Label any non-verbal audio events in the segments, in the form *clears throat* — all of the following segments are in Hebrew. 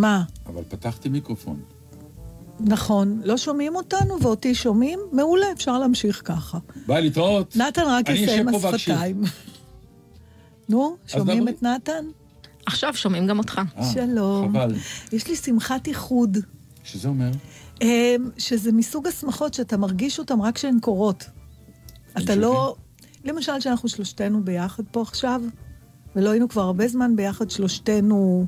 מה? אבל פתחתי מיקרופון. נכון, לא שומעים אותנו ואותי שומעים? מעולה, אפשר להמשיך ככה. ביי, להתראות. נתן רק יסיים השפתיים. נו, שומעים את נתן? עכשיו שומעים גם אותך. אה, שלום. חבל. יש לי שמחת איחוד. שזה אומר? אמ, שזה מסוג השמחות שאתה מרגיש אותן רק כשהן קורות. אתה לא... למשל, שאנחנו שלושתנו ביחד פה עכשיו, ולא היינו כבר הרבה זמן ביחד, שלושתנו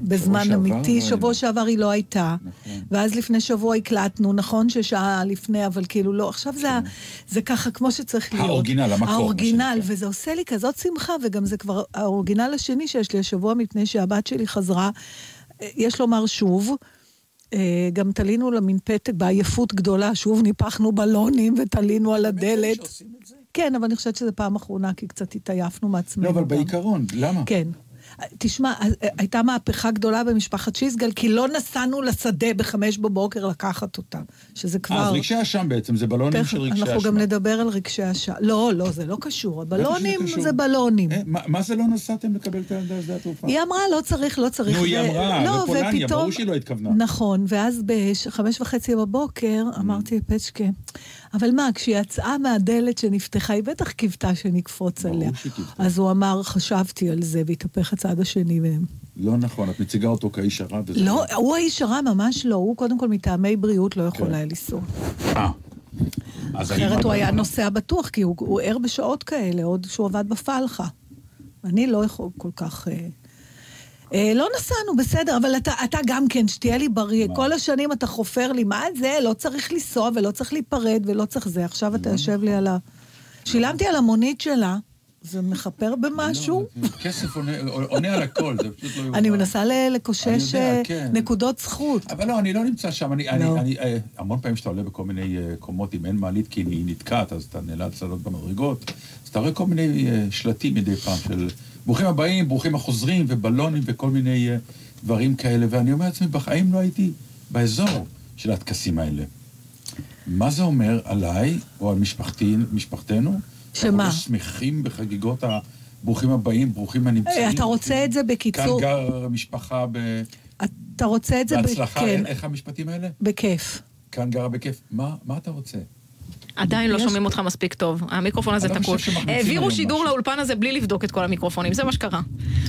בזמן שעבר אמיתי. לא שבוע. שעבר היא לא הייתה. נכון. ואז לפני שבוע הקלטנו, נכון ששעה לפני, אבל כאילו לא. עכשיו זה, ה- זה ככה כמו שצריך להיות. האורגינל, המקור, האורגינל. וזה עושה לי כזאת שמחה, וגם זה כבר האורגינל השני שיש לי השבוע, מפני שהבת שלי חזרה, אה, יש לומר שוב. אה, גם תלינו לה מין פתק בעייפות גדולה, שוב ניפחנו בלונים ותלינו על הדלת. כן, אבל אני חושבת שזו פעם אחרונה, כי קצת התעייפנו מעצמנו. לא, אבל גם. בעיקרון, למה? כן. תשמע, הייתה מהפכה גדולה במשפחת שיסגל, כי לא נסענו לשדה בחמש בבוקר לקחת אותה, שזה כבר... אה, אז רגשי אשם בעצם, זה בלונים תכף, של רגשי אשם. אנחנו גם נדבר על רגשי אשם. לא, לא, זה לא קשור. הבלונים קשור. זה בלונים. אה, מה מה זה לא נסעתם לקבל את הילדה לשדה התעופה? היא אמרה, לא צריך, לא צריך. נו, היא אמרה, לא, ופתאום- ברור שהיא לא התכוונה. נכון, ואז בחמש וחצי בבוקר אמרתי לפצ'קה, אבל מה, כשהיא יצאה מהדלת שנפתחה, היא בטח קיוותה שנקפוץ עליה. אז הוא אמר, חשבתי על זה, והתהפך הצד השני מהם. לא נכון, את מציגה אותו כאיש הרע. וזה לא, הוא האיש הרע, ממש לא. הוא קודם כל מטעמי בריאות לא יכול כן. היה לנסוע. אה. אחרת הוא היה. נוסע בטוח, כי הוא הוא ער בשעות כאלה, עוד שהוא עבד בפלחה. אני לא יכול כל כך... אה, אה, לא נסענו, בסדר, אבל אתה, אתה גם כן, שתהיה לי בריא. מה? כל השנים אתה חופר לי, מה זה? לא צריך לנסוע ולא צריך להיפרד ולא צריך זה. עכשיו אתה יושב לי על ה... שילמתי על המונית שלה, זה מכפר במשהו? לא, כסף עונה- על הכל, זה פשוט לא יאומן. אני מנסה ל- לקושש אה, כן. נקודות זכות. אבל לא, אני לא נמצא שם. אני, אני, לא. אני, אה, המון פעמים שאתה עולה בכל מיני אה, קומות, אם אין מעלית כי היא נתקעת, אז אתה נאלץ לעלות במדרגות, אז אתה רואה כל מיני אה, שלטים מדי פעם של ברוכים הבאים, ברוכים החוזרים, ובלונים וכל מיני אה, דברים כאלה, ואני אומר לעצמי, בחיים לא הייתי באזור של הטקסים האלה. מה זה אומר עליי, או על משפחתי, משפחתנו? שמה? אנחנו לא שמחים בחגיגות הברוכים הבאים, ברוכים הנמצאים. אה, אתה רוצה את זה בקיצור? כאן גר משפחה ב... אתה רוצה את זה... ב- בהצלחה, כן, איך המשפטים האלה? בכיף. כאן גרה בכיף. מה, מה אתה רוצה? עדיין לא שומעים אותך מספיק טוב. המיקרופון הזה לא תקול. שמחמיצים העבירו שידור. לאולפן הזה בלי לבדוק את כל המיקרופונים, זה מה שקרה.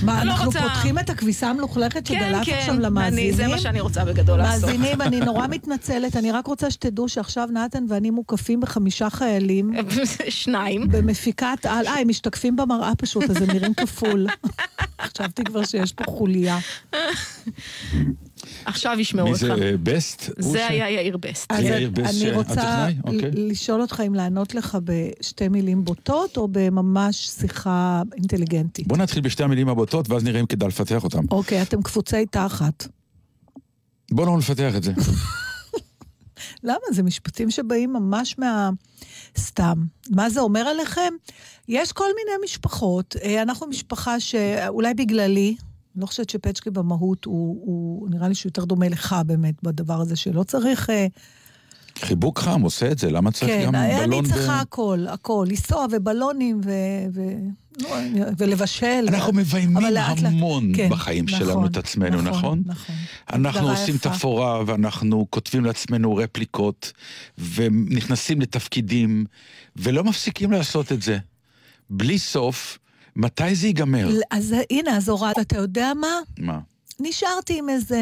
מה, לא אנחנו פותחים את הכביסה המלוכלכת כן, שדלף כן, עכשיו למאזינים? זה מה שאני רוצה בגדול לעשות. מאזינים, אני נורא *laughs* מתנצלת, אני רק רוצה שתדעו שעכשיו נתן ואני מוקפים בחמישה חיילים *laughs* שניים. במפיקת על, אה, הם משתקפים במראה פשוט, אז הם נראים כפול. *laughs* חשבתי כבר שיש פה חוליה. עכשיו ישמעו מי אותך. זה, אה, בסט? ש- זה היה יאיר בסט. אז אני רוצה הטכנאי? אוקיי. לשאול אותך אם לענות לך בשתי מילים בוטות, או בממש שיחה אינטליגנטית. בוא נתחיל בשתי המילים הבוטות, ואז נראה אם כדאי לפתח אותם. אוקיי, אתם קפוצי תחת. בוא לא נפתח את זה. *laughs* למה? זה משפטים שבאים ממש מה... סתם. מה זה אומר עליכם? יש כל מיני משפחות. אה, אנחנו משפחה שאולי בגללי, אני לא חושבת שפצ'קי במהות הוא, הוא נראה לי שהוא יותר דומה לך באמת בדבר הזה, שלא צריך... אה, חיבוק חם עושה את זה, למה צריך כן, גם אני בלון ו... צריכה הכל, הכל. לנסוע ובלונים ו... ו... ולבשל. אנחנו מביימים המון כן, בחיים נכון, שלנו את עצמנו, נכון? נכון. אנחנו הגדרה עושים יפה. תפאורה ואנחנו כותבים לעצמנו רפליקות ונכנסים לתפקידים ולא מפסיקים לעשות את זה. בלי סוף, מתי זה ייגמר? אז הנה, אז הורדת, אתה יודע מה? מה? נשארתי עם איזה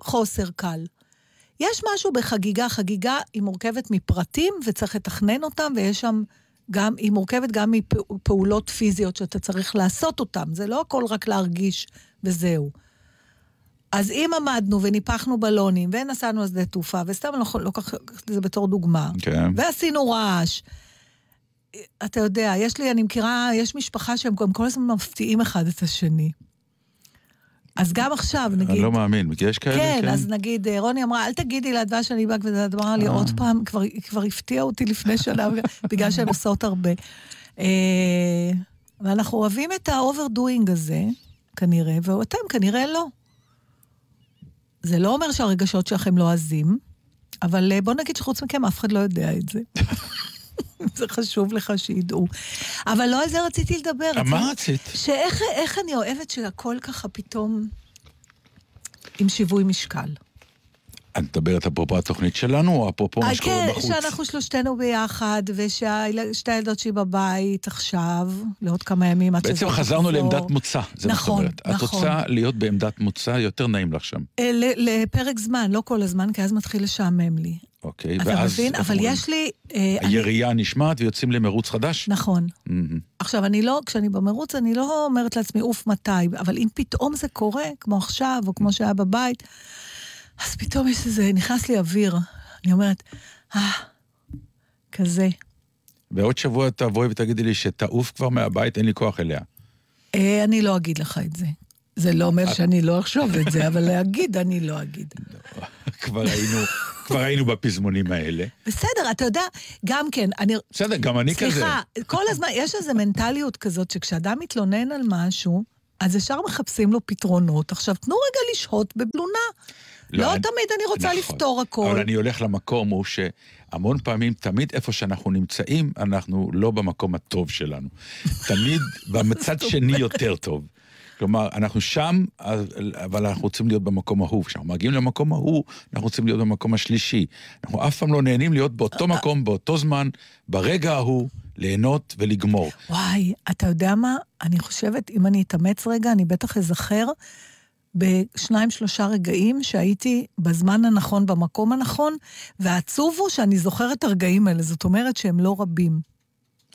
חוסר קל. יש משהו בחגיגה, חגיגה היא מורכבת מפרטים וצריך לתכנן אותם, ויש שם גם, היא מורכבת גם מפעולות פיזיות שאתה צריך לעשות אותן. זה לא הכל רק להרגיש וזהו. אז אם עמדנו וניפחנו בלונים, ונסענו לשדה תעופה, וסתם אני לא לוקחת את זה בתור דוגמה, כן. ועשינו רעש. אתה יודע, יש לי, אני מכירה, יש משפחה שהם גם כל הזמן מפתיעים אחד את השני. אז גם עכשיו, נגיד... אני לא מאמין, כי יש כאלה, כן, כן. אז נגיד, אה, רוני אמרה, אל תגידי לאדווה שאני באה, וזה אמרה לי אה. עוד פעם, כבר- היא כבר הפתיעה אותי לפני שנה, *laughs* בגלל שהן עושות הרבה. אה, ואנחנו אוהבים את ה overdoing הזה, כנראה, ואתם כנראה לא. זה לא אומר שהרגשות שלכם לא עזים, אבל בוא נגיד שחוץ מכם אף אחד לא יודע את זה. *laughs* *laughs* זה חשוב לך שידעו. אבל לא על זה רציתי לדבר. מה רצית? שאיך איך אני אוהבת שהכל ככה פתאום עם שיווי משקל. את מדברת אפרופו התוכנית שלנו, או אפרופו מה אה, שקורה כן, בחוץ? שאנחנו שלושתנו ביחד, וששתי הילדות שלי בבית עכשיו, לעוד כמה ימים עד שזה בעצם חזרנו לעמדת מוצא, זה מה שאת נכון, אומרת. את נכון. רוצה להיות בעמדת מוצא, יותר נעים לך שם. אה, לפרק זמן, לא כל הזמן, כי אז מתחיל לשעמם לי. אוקיי, אתה ואז... מבין? איך אבל אומרים? יש לי... אה, אני- הירייה נשמעת ויוצאים למרוץ חדש? נכון. מהמם. עכשיו, אני לא, כשאני במרוץ, אני לא אומרת לעצמי, אוף, מתי, אבל אם פתאום זה קורה, כמו עכשיו, או כמו שהיה בבית, אז פתאום יש איזה, נכנס לי אוויר. אני אומרת, אה, כזה. ועוד שבוע תבואי ותגידי לי שתעוף כבר מהבית, אין לי כוח אליה. אה, אני לא אגיד לך את זה. זה לא אומר שאני לא אחשוב את זה, אבל להגיד, אני לא אגיד. *laughs* כבר היינו, כבר היינו בפזמונים האלה. בסדר, אתה יודע, גם כן, אני... בסדר, גם אני כזה. סליחה, כל הזמן, יש איזו מנטליות כזאת שכשאדם מתלונן על משהו, אז ישר מחפשים לו פתרונות. עכשיו, תנו רגע לשהות בבלונה. לא אני- תמיד אני רוצה נכון. לפתור הכל. אבל אני הולך למקום הוא שהמון פעמים, תמיד איפה שאנחנו נמצאים, אנחנו לא במקום הטוב שלנו. תמיד *laughs* במצד שני יותר טוב. כלומר, אנחנו שם, אבל אנחנו רוצים להיות במקום ההוא. כשאנחנו מגיעים למקום ההוא, אנחנו רוצים להיות במקום השלישי. אנחנו אף פעם לא נהנים להיות באותו מקום, באותו זמן, ברגע ההוא, ליהנות ולגמור. וואי, אתה יודע מה? אני חושבת, אם אני אתאמץ רגע, אני בטח אזכר בשניים, שלושה רגעים שהייתי בזמן הנכון, במקום הנכון, והעצוב הוא שאני זוכרת את הרגעים האלה, זאת אומרת שהם לא רבים.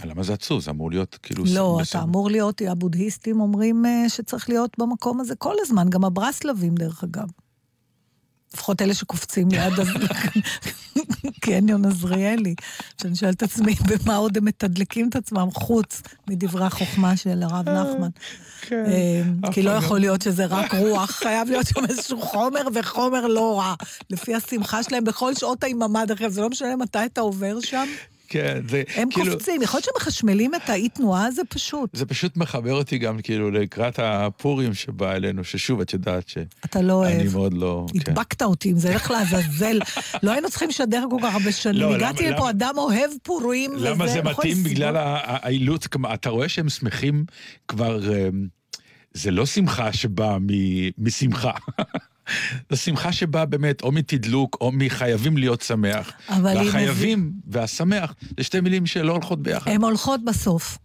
למה זה עצוב? זה אמור להיות כאילו... לא, בסדר. אתה אמור להיות, הבודהיסטים אומרים אה, שצריך להיות במקום הזה כל הזמן, גם הברסלבים, דרך אגב. לפחות אלה שקופצים ליד קניון *laughs* עזריאלי. שאני שואלת את עצמי, במה עוד הם מתדלקים את עצמם חוץ מדברי החוכמה של הרב נחמן. כן. אה, כי לא אחד יכול להיות שזה רק רוח, חייב להיות שם איזשהו חומר וחומר לא רע. לפי השמחה שלהם בכל שעות היממה, דרך אגב, זה לא משנה מתי אתה עובר שם. כן, זה הם כאילו... קופצים, יכול להיות שמחשמלים את האי תנועה הזה פשוט. זה פשוט מחבר אותי גם כאילו לקראת הפורים שבא אלינו, ששוב, את יודעת שאני אתה לא אוהב. מאוד לא... כן. הדבקת אותי עם זה, לך לעזאזל. לא היינו צריכים לשדר כל כך הרבה שנים. לא, הגעתי למה- לפה למה- אדם אוהב פורים. למה וזה, זה יכול מתאים? בגלל האילוץ, אתה רואה שהם שמחים כבר... אמ, זה לא שמחה שבאה משמחה. *laughs* זו שמחה שבאה באמת או מתדלוק או מחייבים להיות שמח. אבל והחייבים והשמח זה שתי מילים שלא הולכות ביחד. הן הולכות בסוף.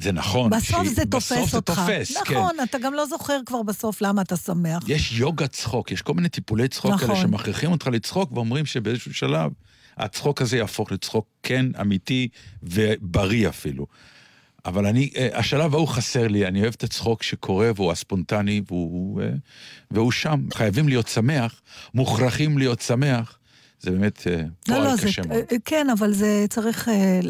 זה נכון. בסוף זה תופס בסוף זה אותך. תופס, כן. נכון, אתה גם לא זוכר כבר בסוף למה אתה שמח. יש יוגה צחוק, יש כל מיני טיפולי צחוק נכון. כאלה שמכריחים אותך לצחוק ואומרים שבאיזשהו שלב הצחוק הזה יהפוך לצחוק כן, אמיתי ובריא אפילו. אבל אני, אה, השלב ההוא חסר לי, אני אוהב את הצחוק שקורה והוא הספונטני והוא, אה, והוא שם. חייבים להיות שמח, מוכרחים להיות שמח. זה באמת אה, לא, פועל לא, זה, קשה מאוד. כן, אבל זה צריך, אה,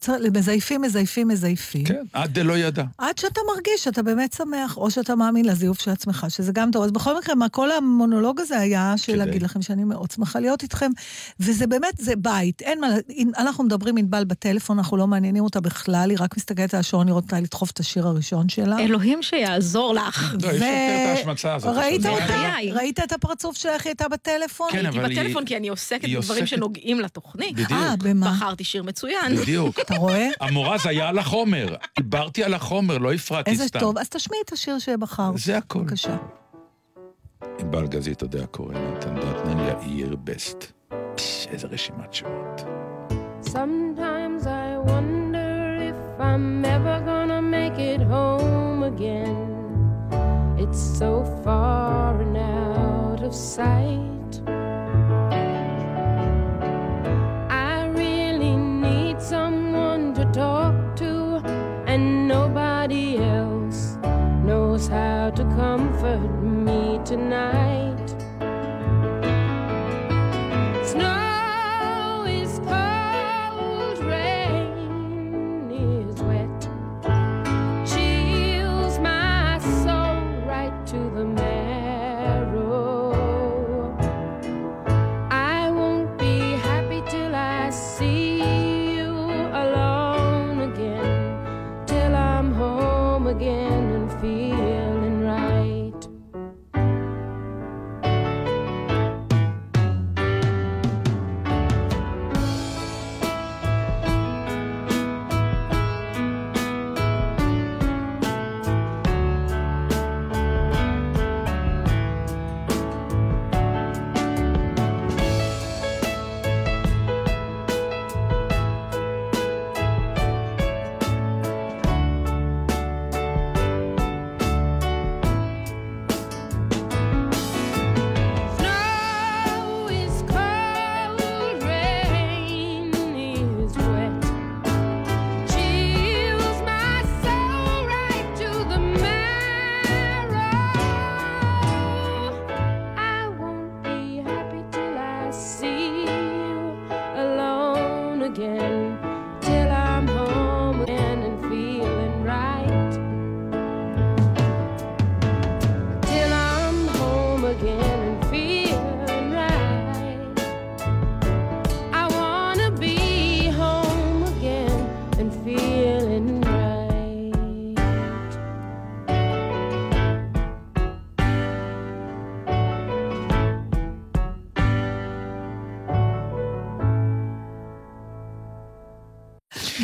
צריך, מזייפים, מזייפים, מזייפים. כן, עד דלא ידע. עד שאתה מרגיש שאתה באמת שמח, או שאתה מאמין לזיוף של עצמך, שזה גם טוב. אז בכל מקרה, מה כל המונולוג הזה היה של כדי. להגיד לכם שאני מאוד שמחה להיות איתכם, וזה באמת, זה בית. אין מה, אנחנו מדברים עם ענבל בטלפון, אנחנו לא מעניינים אותה בכלל, היא רק מסתכלת על השעון לראות מתי לדחוף את השיר הראשון שלה. אלוהים שיעזור לך. לא, את ההשמצה הזאת. ראית זה אותה? ראית את הפרצוף שלך, היא הייתה בטלפון? כן, הייתי אבל היא- בטלפון כי אני עוסקת עוסקת בדברים שנוגעים לתוכנית. בדיוק. אה, במה? בחרתי שיר מצוין. בדיוק. אתה רואה? המורה זה היה על החומר. דיברתי על החומר, לא הפרעתי איזה סתם. טוב. אז תשמיע את השיר שבחרת. זה הכל. בבקשה. ענבל גזית, אתה יודע, קורא נתן דטנר יאיר בסט. פש, איזה רשימת שמות. Sometimes I wonder if I'm ever gonna make it home again. It's so far and out of sight. Knows how to comfort me tonight.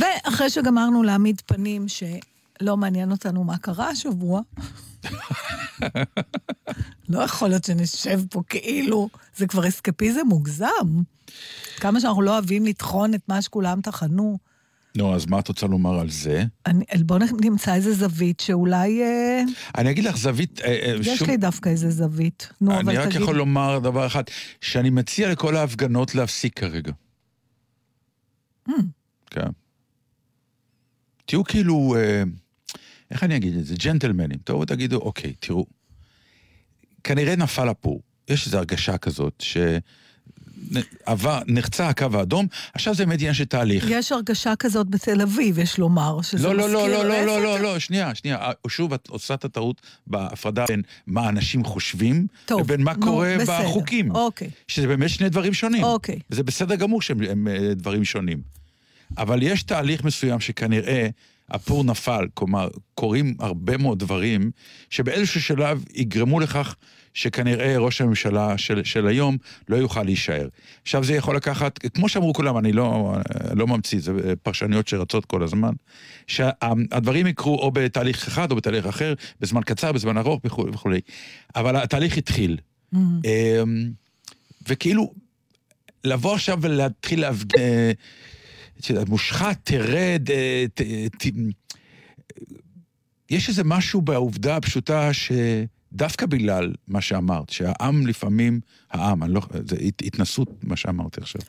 ואחרי שגמרנו להעמיד פנים שלא מעניין אותנו מה קרה השבוע, *laughs* לא יכול להיות שנשב פה כאילו, זה כבר אסקפיזם מוגזם. כמה שאנחנו לא אוהבים לטחון את מה שכולם טחנו. נו, אז מה את רוצה לומר על זה? אני, בוא נמצא איזה זווית שאולי... אה, אני אגיד לך, זווית... אה, אה, יש שום- לי דווקא איזה זווית. נו, אבל אני רק תגיד. יכול לומר דבר אחד, שאני מציע לכל ההפגנות להפסיק כרגע. Hmm. כן. תהיו כאילו, אה, איך אני אגיד את זה? ג'נטלמנים. תבואו ותגידו, אוקיי, תראו, כנראה נפל הפור. יש איזו הרגשה כזאת ש... עבר, נחצה הקו האדום, עכשיו זה באמת עניין של תהליך. יש הרגשה כזאת בתל אביב, יש לומר, שזה לא, לא, מזכיר... לא, לא, לא, לא, לא, אתה- לא, שנייה, שנייה. אה, שוב, את עושה את הטעות בהפרדה בין מה אנשים חושבים, טוב, לבין מה נו, קורה בסדר. בחוקים. אוקיי. שזה באמת שני דברים שונים. אוקיי. וזה בסדר גמור שהם הם, אה, דברים שונים. אבל יש תהליך מסוים שכנראה הפור נפל, כלומר, קורים הרבה מאוד דברים שבאיזשהו שלב יגרמו לכך שכנראה ראש הממשלה של, של היום לא יוכל להישאר. עכשיו זה יכול לקחת, כמו שאמרו כולם, אני לא, לא ממציא, זה פרשניות שרצות כל הזמן, שהדברים יקרו או בתהליך אחד או בתהליך אחר, בזמן קצר, בזמן ארוך וכו' וכולי. אבל התהליך התחיל. Mm. אמ, וכאילו, לבוא עכשיו ולהתחיל להפגין, אה, מושחת, תרד, אה, ת, ת, יש איזה משהו בעובדה הפשוטה שדווקא בגלל מה שאמרת, שהעם לפעמים, העם, אני לא, זה הת- התנסות מה שאמרתי עכשיו,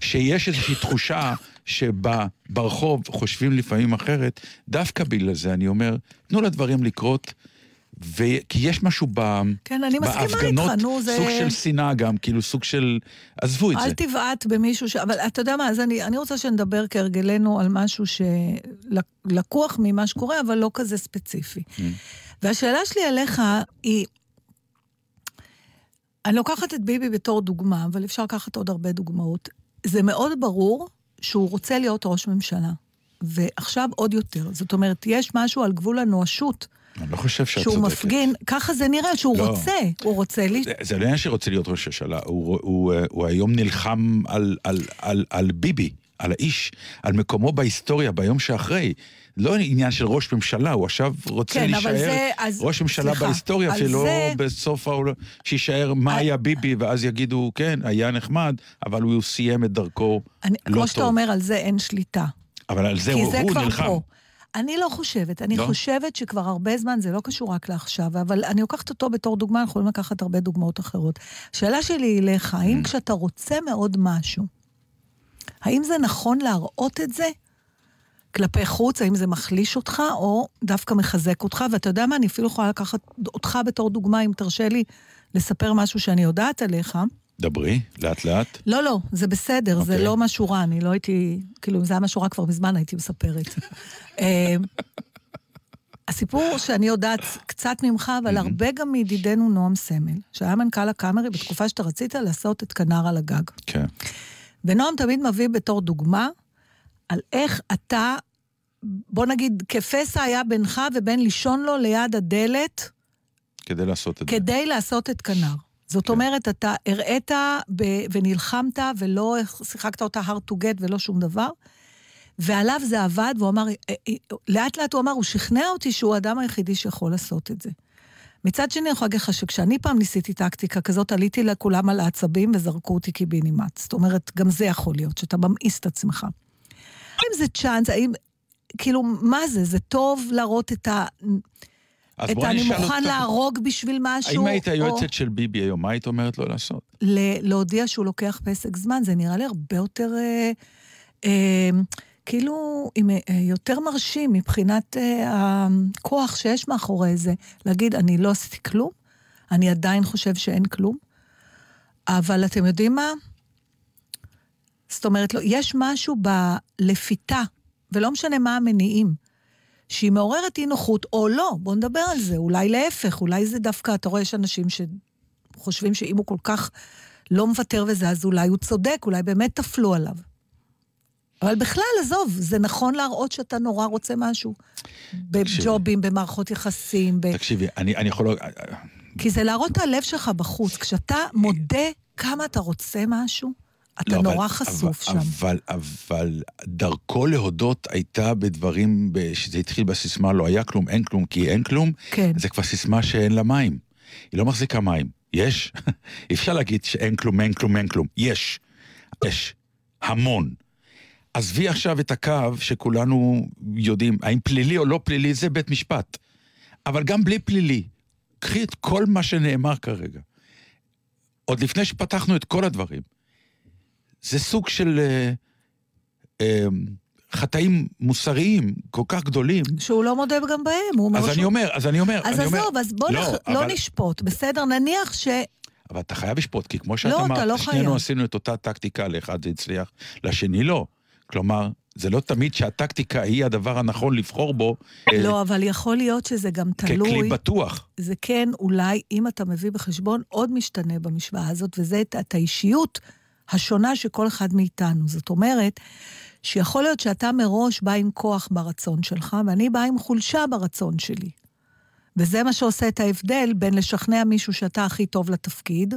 שיש איזושהי תחושה שבה ברחוב חושבים לפעמים אחרת, דווקא בגלל זה אני אומר, תנו לדברים לקרות. ו... כי יש משהו ב... כן, אני מסכימה איתך, בהפגנות, נו, זה- סוג של שנאה גם, כאילו סוג של... עזבו את אל זה. תבעט במישהו ש... אבל אתה יודע מה, אז אני, אני רוצה שנדבר כהרגלנו על משהו שלקוח ממה שקורה, אבל לא כזה ספציפי. Mm. והשאלה שלי אליך היא, אני לוקחת את ביבי בתור דוגמה, אבל אפשר לקחת עוד הרבה דוגמאות. זה מאוד ברור שהוא רוצה להיות ראש ממשלה. ועכשיו עוד יותר. זאת אומרת, יש משהו על גבול הנואשות אני לא חושב שאת שהוא צודקת. מפגין, ככה זה נראה שהוא לא. רוצה, הוא רוצה לי... זה- זה לא עניין שרוצה להיות ראש ממשלה, הוא, הוא, אה, הוא היום נלחם על, על, על, על ביבי, על האיש, על מקומו בהיסטוריה ביום שאחרי. לא עניין של ראש ממשלה, הוא עכשיו רוצה כן, להישאר זה- אז- ראש ממשלה סליחה, בהיסטוריה, שלא זה- בסוף העולם, שיישאר מה על- היה ביבי, ואז יגידו, כן, היה נחמד, אבל הוא סיים את דרכו אני, לא כמו טוב. שאתה אומר, על זה אין שליטה. אבל על זה כי הוא, זה הוא כבר נלחם. פה. אני לא חושבת, אני לא? חושבת שכבר הרבה זמן, זה לא קשור רק לעכשיו, אבל אני לוקחת אותו בתור דוגמה, אנחנו יכולים לקחת הרבה דוגמאות אחרות. השאלה שלי היא אליך, Mm. האם כשאתה רוצה מאוד משהו, האם זה נכון להראות את זה כלפי חוץ, האם זה מחליש אותך, או דווקא מחזק אותך? ואתה יודע מה, אני אפילו יכולה לקחת אותך בתור דוגמה, אם תרשה לי לספר משהו שאני יודעת עליך. דברי, לאט לאט. לא, לא, זה בסדר, זה אוקיי. לא משהו רע, אני לא הייתי, כאילו, אם זה היה משהו רע כבר מזמן הייתי מספרת. *laughs* אה, הסיפור שאני יודעת קצת ממך, אבל הרבה גם מידידנו נועם סמל, שהיה מנכ"ל הקאמרי בתקופה שאתה רצית לעשות את כנר על הגג. כן. ונועם תמיד מביא בתור דוגמה על איך אתה, בוא נגיד, כפסע היה בינך ובין לישון לו ליד הדלת, כדי לעשות את זה. כדי לעשות את כנר. זאת כן. אומרת, אתה הראית ב- ונלחמת ולא שיחקת אותה hard to get ולא שום דבר, ועליו זה עבד, והוא אמר, אה, אה, לאט לאט הוא אמר, הוא שכנע אותי שהוא האדם היחידי שיכול לעשות את זה. מצד שני, אני יכולה להגיד לך שכשאני פעם ניסיתי טקטיקה כזאת, עליתי לכולם על העצבים וזרקו אותי קיבינימט. זאת אומרת, גם זה יכול להיות, שאתה ממאיס את עצמך. האם זה צ'אנס, האם, כאילו, מה זה? זה טוב להראות את ה... את אני מוכן אותך, להרוג בשביל משהו, האם היית או היועצת של ביבי היום, מה היית אומרת לו לעשות? ל- להודיע שהוא לוקח פסק זמן, זה נראה לי הרבה יותר, אה, אה, כאילו, עם, אה, יותר מרשים מבחינת אה, הכוח שיש מאחורי זה, להגיד, אני לא עשיתי כלום, אני עדיין חושב שאין כלום, אבל אתם יודעים מה? זאת אומרת, לא, יש משהו בלפיתה, ולא משנה מה המניעים, שהיא מעוררת אי נוחות, או לא, בואו נדבר על זה, אולי להפך, אולי זה דווקא, אתה רואה, יש אנשים שחושבים שאם הוא כל כך לא מוותר וזה, אז אולי הוא צודק, אולי באמת טפלו עליו. אבל בכלל, עזוב, זה נכון להראות שאתה נורא רוצה משהו. בג'ובים, במערכות יחסים, ב... תקשיבי, אני אני יכול... כי זה להראות את הלב שלך בחוץ. כשאתה מודה כמה אתה רוצה משהו, אתה לא, נורא אבל- חשוף אבל, שם. אבל, אבל דרכו להודות הייתה בדברים, שזה התחיל בסיסמה לא היה כלום, אין כלום, כי אין כלום, כן. זה כבר סיסמה שאין לה מים. היא לא מחזיקה מים. יש. אי *laughs* אפשר להגיד שאין כלום, אין כלום, אין כלום. יש. יש. המון. עזבי עכשיו את הקו שכולנו יודעים, האם פלילי או לא פלילי, זה בית משפט. אבל גם בלי פלילי, קחי את כל מה שנאמר כרגע. עוד לפני שפתחנו את כל הדברים. זה סוג של אה, אה, חטאים מוסריים כל כך גדולים. שהוא לא מודה גם בהם, הוא אומר אז שהוא... אני אומר, אז אני אומר, אז אני אומר... עזוב, אז בוא לא, נח... לא אבל- נשפוט, בסדר? נניח ש... אבל אתה חייב לשפוט, כי כמו שאת לא, אמרת, לא שנינו חייב. עשינו את אותה טקטיקה, לאחד זה הצליח, לשני לא. כלומר, זה לא תמיד שהטקטיקה היא הדבר הנכון לבחור בו אה, לא, אבל יכול להיות שזה גם ככלי תלוי. בטוח. זה כן, אולי, אם אתה מביא בחשבון עוד משתנה במשוואה הזאת, וזה את, את האישיות השונה של כל אחד מאיתנו. זאת אומרת, שיכול להיות שאתה מראש בא עם כוח ברצון שלך, ואני באה עם חולשה ברצון שלי. וזה מה שעושה את ההבדל בין לשכנע מישהו שאתה הכי טוב לתפקיד,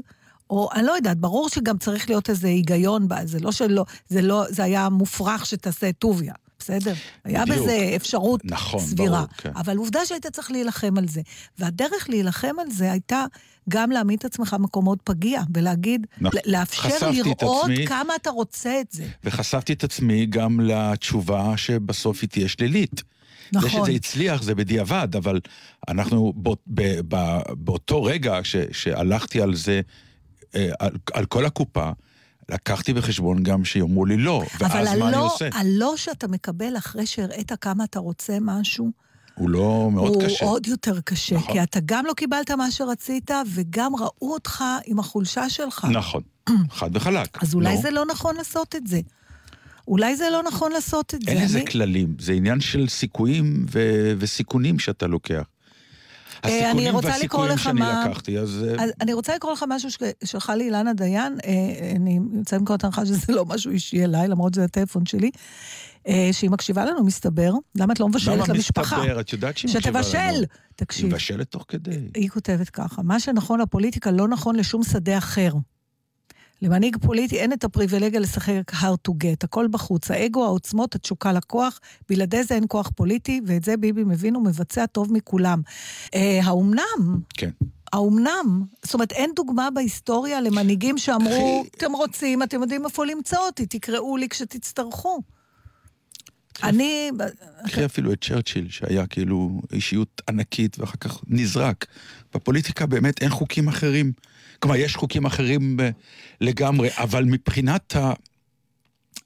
או אני לא יודעת, ברור שגם צריך להיות איזה היגיון זה לא שלא, זה לא, זה היה מופרך שתעשה טוביה, בסדר? היה בדיוק. בזה אפשרות נכון, סבירה. ברור, כן. אבל עובדה שהיית צריך להילחם על זה. והדרך להילחם על זה הייתה גם להעמיד את עצמך במקומות פגיע, ולהגיד, נכון. לאפשר את לראות עצמי. כמה אתה רוצה את זה. וחשפתי את עצמי גם לתשובה שבסוף היא תהיה שלילית. נכון. זה שזה הצליח זה בדיעבד, אבל אנחנו בא, ב, ב, באותו רגע ש, שהלכתי על זה, אה, על, על כל הקופה, לקחתי בחשבון גם שיאמרו לי לא, ואז אבל מה אני הלא, עושה? הלא שאתה מקבל אחרי שהראית כמה אתה רוצה משהו, הוא לא מאוד הוא קשה. עוד יותר קשה. נכון. כי אתה גם לא קיבלת מה שרצית, וגם ראו אותך עם החולשה שלך. נכון, *clears throat* חד וחלק. אז אולי לא. זה לא נכון לעשות את זה. אולי זה לא נכון לעשות את זה. אין לזה אני- כללים, זה עניין של סיכויים ו- וסיכונים שאתה לוקח. אני הסיכונים והסיכויים שאני מה- לקחתי, אז... אה, אז אני רוצה לקרוא לך משהו ששלחה לי אילנה דיין, אה, אני יוצא מנקודת הנחה שזה לא משהו אישי אליי, למרות שזה הטלפון שלי, אה, שהיא מקשיבה לנו, מסתבר. למה את לא מבשלת למה למשפחה? מסתבר? את יודעת שהיא מקשיבה לנו. שתבשל! היא תקשיב, מבשלת תוך כדי. היא כותבת ככה, מה שנכון לפוליטיקה לא נכון לשום שדה אחר. למנהיג פוליטי אין את הפריבילגיה לשחק hard to get, הכל בחוץ. האגו, העוצמות, התשוקה לכוח, בלעדי זה אין כוח פוליטי, ואת זה ביבי מבין ומבצע טוב מכולם. אה, האומנם? כן. האומנם? זאת אומרת, אין דוגמה בהיסטוריה למנהיגים שאמרו, אתם רוצים, אתם יודעים איפה למצוא אותי, תקראו לי כשתצטרכו. אני... קחי אפילו את צ'רצ'יל, שהיה כאילו אישיות ענקית ואחר כך נזרק. בפוליטיקה באמת אין חוקים אחרים. כלומר, יש חוקים אחרים אה, לגמרי, אבל מבחינת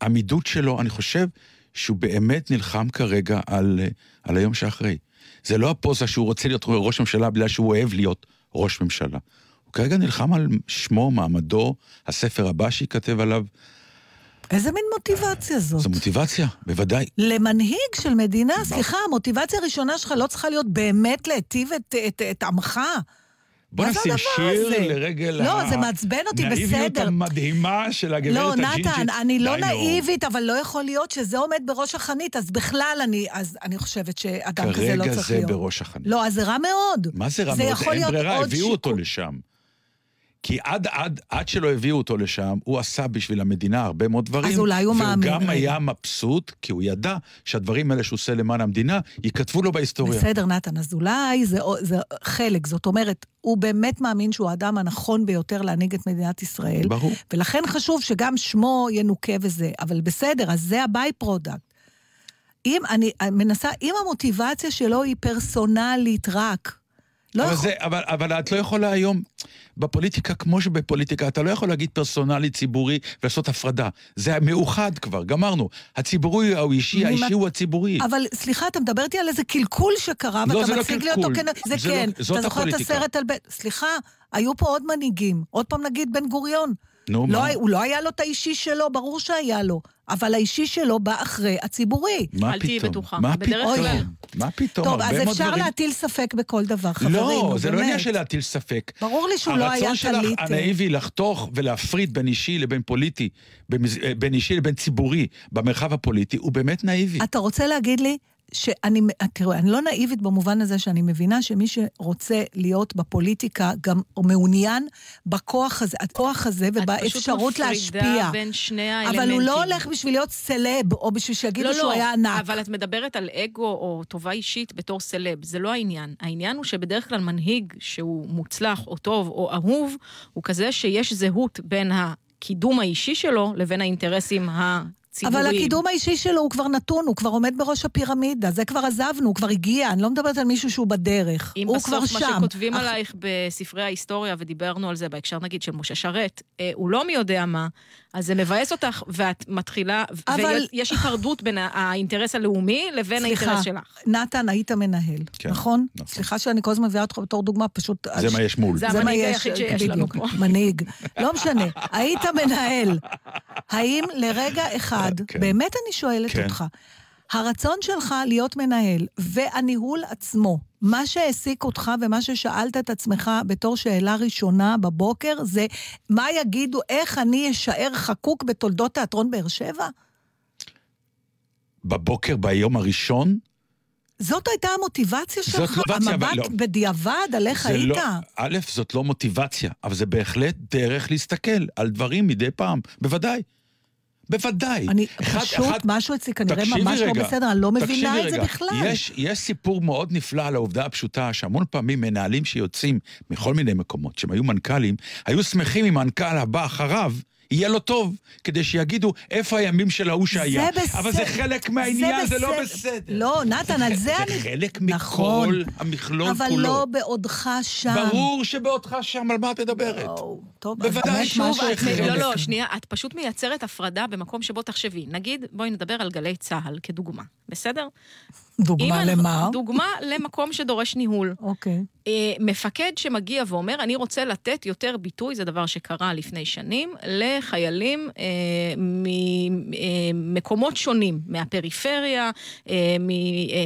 העמידות שלו, אני חושב שהוא באמת נלחם כרגע על, אה, על היום שאחרי. זה לא הפוזה שהוא רוצה להיות ראש ממשלה בגלל שהוא אוהב להיות ראש ממשלה. הוא כרגע נלחם על שמו, מעמדו, הספר הבא שייכתב עליו. איזה מין מוטיבציה זאת? זו מוטיבציה, בוודאי. למנהיג של מדינה, סליחה, המוטיבציה הראשונה שלך לא צריכה להיות באמת להיטיב את, את, את עמך. בוא זה נשים שיר הזה? לרגל לא, זה מעצבן אותי, בסדר. המדהימה של הגברת לא, הג'ינג'ית. נתן, אני לא. נאיבית, אבל לא יכול להיות שזה עומד בראש החנית, אז בכלל אני, אז אני חושבת שאדם כזה לא כרגע צריך זה להיות. בראש החנית. לא, אז זה רע מאוד. מה זה רע זה מאוד? אין ברירה, הביאו אותו שיקול. לשם. כי עד, עד, עד שלא הביאו אותו לשם, הוא עשה בשביל המדינה הרבה מאוד דברים. אז אולי הוא מאמין, והוא גם. היה מבסוט, כי הוא ידע שהדברים האלה שהוא עושה למען המדינה, ייכתבו לו בהיסטוריה. בסדר, נתן, אז אולי זה, זה חלק. זאת אומרת, הוא באמת מאמין שהוא האדם הנכון ביותר להנהיג את מדינת ישראל. ברור. ולכן חשוב שגם שמו ינוקה וזה. אבל בסדר, אז זה ה by-product. אם אני אני מנסה, אם המוטיבציה שלו היא פרסונלית רק, לא אבל, יכול... זה, אבל, אבל את לא יכולה היום, בפוליטיקה, כמו שבפוליטיקה, אתה לא יכול להגיד פרסונלי, ציבורי, ולעשות הפרדה. זה מאוחד כבר, גמרנו. הציבורי הוא האישי, ממה- האישי הוא הציבורי. אבל סליחה, אתה מדבר איתי על איזה קלקול שקרה, לא, ואתה לא מציג לי אותו. כנ... זה זה כן. לא- אתה זוכר את. הסרט על. סליחה, היו פה עוד מנהיגים. עוד פעם נגיד בן גוריון. נו, לא, מה? הוא לא היה לו את האישי שלו, ברור שהיה לו. אבל האישי שלו בא אחרי הציבורי. מה אל תהיי פתאום? בטוחה. מה פתאום? כלל. מה פתאום? טוב, אז אפשר דברים- להטיל ספק בכל דבר, חברים, לא, נו, זה לא באמת. עניין של להטיל ספק. ברור לי שהוא לא היה הרצון שלך. הנאיבי לחתוך ולהפריד בין אישי לבין פוליטי, אה, בין אישי לבין ציבורי במרחב הפוליטי, הוא באמת נאיבי. אתה רוצה להגיד לי שאני, תראו, אני לא נאיבית במובן הזה שאני מבינה שמי שרוצה להיות בפוליטיקה גם מעוניין בכוח הזה, הכוח הזה ובאפשרות להשפיע. את פשוט מפרידה בין שני האלמנטים. אבל הוא לא הולך בשביל להיות סלב, או בשביל שיגידו לא, שהוא לא, היה ענק. אבל את מדברת על אגו או טובה אישית בתור סלב, זה לא העניין. העניין הוא שבדרך כלל מנהיג שהוא מוצלח או טוב או אהוב, הוא כזה שיש זהות בין הקידום האישי שלו לבין האינטרסים הציבוריים. אבל הקידום האישי שלו הוא כבר נתון, הוא כבר עומד בראש הפירמידה, זה כבר עזבנו, הוא כבר הגיע, אני לא מדברת על מישהו שהוא בדרך. אם הוא בסוף כבר מה שם. שכותבים אך- עלייך בספרי ההיסטוריה, ודיברנו על זה בהקשר נגיד של משה שרת, אה, הוא לא מי יודע מה, אז זה מבאס אותך, ואת מתחילה, אבל- ויש היפרדות בין האינטרס הלאומי לבין סליחה, האינטרס שלך. נתן, היית מנהל, כן, נכון? נכון. סליחה שאני כל הזמן מביאה אותך בתור דוגמה, פשוט... זה מה יש מול. זה מה המנהיג יש, היחיד שיש לנו בדיוק, פה. מנהיג. לא משנה. היית מנהל. *laughs* האם לרגע אחד, כן. באמת אני שואלת כן. אותך, הרצון שלך להיות מנהל והניהול עצמו, מה שהעסיק אותך ומה ששאלת את עצמך בתור שאלה ראשונה בבוקר, זה מה יגידו, איך אני אשאר חקוק בתולדות תיאטרון באר שבע? בבוקר, ביום הראשון, זאת הייתה המוטיבציה זאת שלך? מוטיבציה, אבל המבט לא. בדיעבד על איך זה היית? לא, א', זאת לא מוטיבציה, אבל זה בהחלט דרך להסתכל על דברים מדי פעם, בוודאי. בוודאי. אני אחד- פשוט, אחד- משהו אצלי כנראה ממש לא רגע, בסדר, אני לא מבינה תקשיבי את זה רגע. בכלל. יש, יש סיפור מאוד נפלא על העובדה הפשוטה, שהמון פעמים מנהלים שיוצאים מכל מיני מקומות, שהם היו מנכ"לים, היו שמחים אם המנכ"ל הבא אחריו, יהיה לו טוב, כדי שיגידו איפה הימים של ההוא שהיה. זה בסדר. אבל זה חלק מהעניין, זה, לא בסדר. לא, נתן, על זה אני... זה חלק נכון. מכל המכלול אבל כולו. לא בעודך שם. ברור שבעודך שם, על מה את מדברת? או, טוב, בוודאי, שוב, משהו את- אחר. לא, לא, שנייה, את פשוט מייצרת הפרדה במקום שבו תחשבי. נגיד, בואי נדבר על גלי צה"ל כדוגמה, בסדר? דוגמה למה? דוגמה למקום שדורש ניהול. אוקיי. אה, מפקד שמגיע ואומר, אני רוצה לתת יותר ביטוי, זה דבר שקרה לפני שנים, לחיילים אה, ממקומות שונים, מהפריפריה, אה,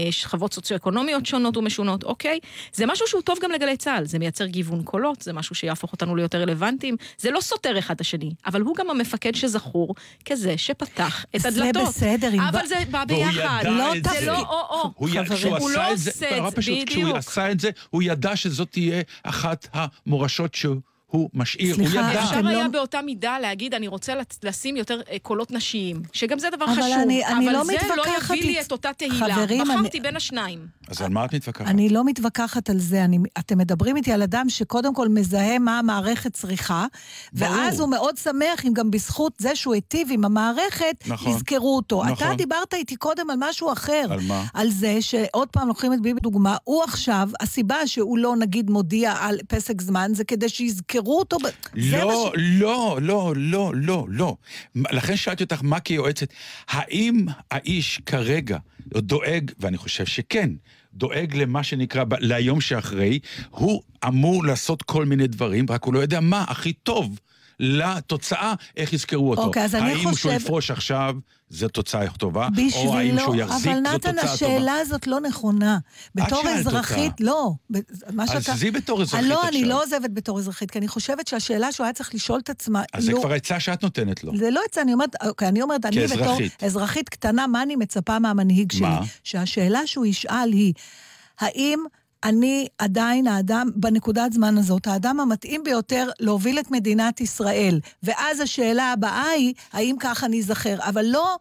משכבות סוציו-אקונומיות שונות ומשונות, אוקיי? זה משהו שהוא טוב גם לגלי צה"ל, זה מייצר גיוון קולות, זה משהו שיהפוך אותנו ליותר רלוונטיים, זה לא סותר אחד את השני, אבל הוא גם המפקד שזכור כזה שפתח את זה הדלתות. בסדר, אם אבל ב- זה בא ביחד. לא זה זה. לא או-או. הוא. כשהוא הוא עשה לא את זה, עושה את זה, פשוט, כשהוא בדיוק. עשה את זה, הוא ידע שזאת תהיה אחת המורשות שהוא משאיר. הוא סליחה, ידע. אפשר אתם היה לא- באותה מידה להגיד, אני רוצה לשים יותר אה, קולות נשיים, שגם זה דבר אבל חשוב, אני- אני אבל לא זה לא יביא לי את אותה תהילה. חברים, בחרתי אני- בין השניים. אז על מה את מתווכחת? אני לא מתווכחת על זה, אני, אתם מדברים איתי על אדם שקודם כל מזהה מה המערכת צריכה, ברור. ואז הוא מאוד שמח אם גם בזכות זה שהוא היטיב עם המערכת, נכון. יזכרו אותו. נכון. אתה דיברת איתי קודם על משהו אחר. על מה? על זה שעוד פעם לוקחים את ביבי דוגמה, הוא עכשיו, הסיבה שהוא לא נגיד מודיע על פסק זמן, זה כדי שיזכרו אותו. זה מה לא, ש... לא, לא, לא, לא, לא. לכן שאלתי אותך, מה כיועצת, האם האיש כרגע דואג, ואני חושב שכן, דואג למה שנקרא, ליום שאחרי, הוא אמור לעשות כל מיני דברים, רק הוא לא יודע מה הכי טוב לתוצאה, איך יזכרו אותו. אוקיי, אז אני האם שהוא חושב- יפרוש עכשיו, זו תוצאה טובה, או האם בשבילו, שהוא יחזיק, אבל זו נתן, תוצאה השאלה טובה. הזאת לא נכונה. בתור אזרחית, אותה. לא. מה אז שאתה... עזבי בתור אזרחית לא, אני עכשיו. לא עוזבת בתור אזרחית, כי אני חושבת שהשאלה שהוא היה צריך לשאול את עצמה... אז זה לא- כבר עצה שאת נותנת לו. זה לא עצה, אני אומרת, אוקיי, אני אומרת, אני בתור. אזרחית קטנה, מה אני מצפה מהמנהיג שלי? מה? שהשאלה שהוא ישאל היא, האם אני עדיין האדם, בנקודת זמן הזאת, האדם המתאים ביותר להוביל את מדינת ישראל? ואז השאלה הבאה היא, האם כך אני אזכר? אבל לא...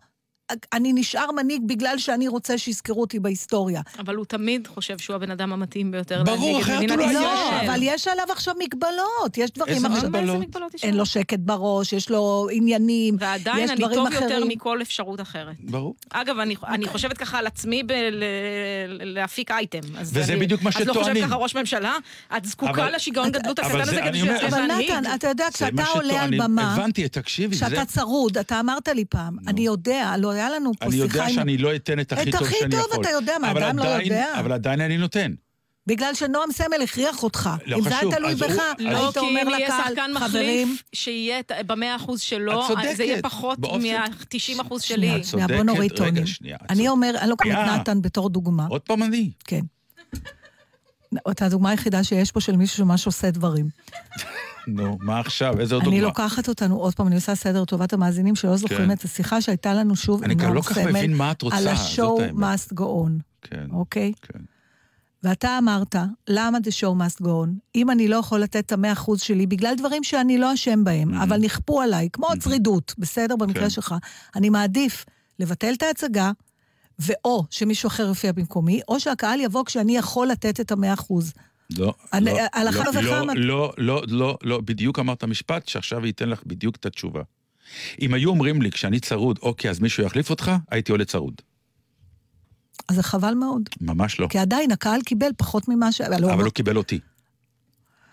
אני נשאר מנהיג בגלל שאני רוצה שיזכרו אותי בהיסטוריה. אבל הוא תמיד חושב שהוא הבן אדם המתאים ביותר ברור, להנהיג את אחרת מדינת הוא לא ישראל. היה. לא, אבל יש עליו עכשיו מגבלות. יש דברים... איזה עכשיו- אבל איזה מגבלות? מגבלות יש אין לו? שקט בראש, יש לו עניינים, ועדיין יש אני דברים טוב אחרים. יותר מכל אפשרות אחרת. ברור. אגב, אני, אני אוקיי. חושבת ככה על עצמי ב- ל- להפיק אייטם. וזה אני, בדיוק מה אז לא שטוענים. חושבת ככה ראש ממשלה? את זקוקה אבל- לשיגעון גדלות הקטן זה- הזה אני כדי אומר- יצליח אבל להנהיג? נתן, אתה יודע, כשאתה עולה על שטוענים. במה, הבנתי, תקשיבי. כשאתה צרוד, אתה אמרת לי פעם, אני יודע, לא היה לנו פה אני שיחה יודע עם... שאני לא אתן את הכי את טוב הכי שאני טוב יכול. אתה יודע, מה, אדם לא יודע. אבל עדיין אני נותן. בגלל שנועם סמל הכריח אותך. לא אם זה חשוב, היה תלוי בך, לא, היית כי אומר אם יהיה לקהל, שחקן חברים, מחליף, שיהיה את- במאה אחוז שלו, את צודקת. זה יהיה פחות באופן- מה-90 אחוז שלי. את שנייה, בוא צודקת. נוריד רגע, טונים. שנייה, את אני צודקת. אומר, אני לוקחת שנייה. את נתן בתור דוגמה. עוד פעם אני. כן. את הדוגמה היחידה שיש פה של מישהו שממש עושה דברים. נו, מה עכשיו? איזה עוד אני דוגמה? לוקחת אותנו, עוד פעם, אני עושה סדר לטובת המאזינים שלא זוכרים כן. את השיחה שהייתה לנו שוב אני עם נועם לא סמל, על ה-show must go on, כן, אוקיי? כן. ואתה אמרת, למה the show must go on? אם אני לא יכול לתת את המאה אחוז שלי, בגלל דברים שאני לא אשם בהם, אבל נכפו עליי, כמו צרידות, בסדר? במקרה כן. שלך. אני מעדיף לבטל את ההצגה, ואו שמישהו אחר יופיע במקומי, או שהקהל יבוא כשאני יכול לתת את המאה אחוז. לא, אני- לא, אחת לא, וכמה- לא, לא, לא, לא, בדיוק אמרת משפט שעכשיו ייתן לך בדיוק את התשובה. אם היו אומרים לי כשאני צרוד, אוקיי, אז מישהו יחליף אותך, הייתי עולה צרוד. אז זה חבל מאוד. ממש לא. כי עדיין הקהל קיבל פחות ממה ש... לא, אבל הוא קיבל אותי.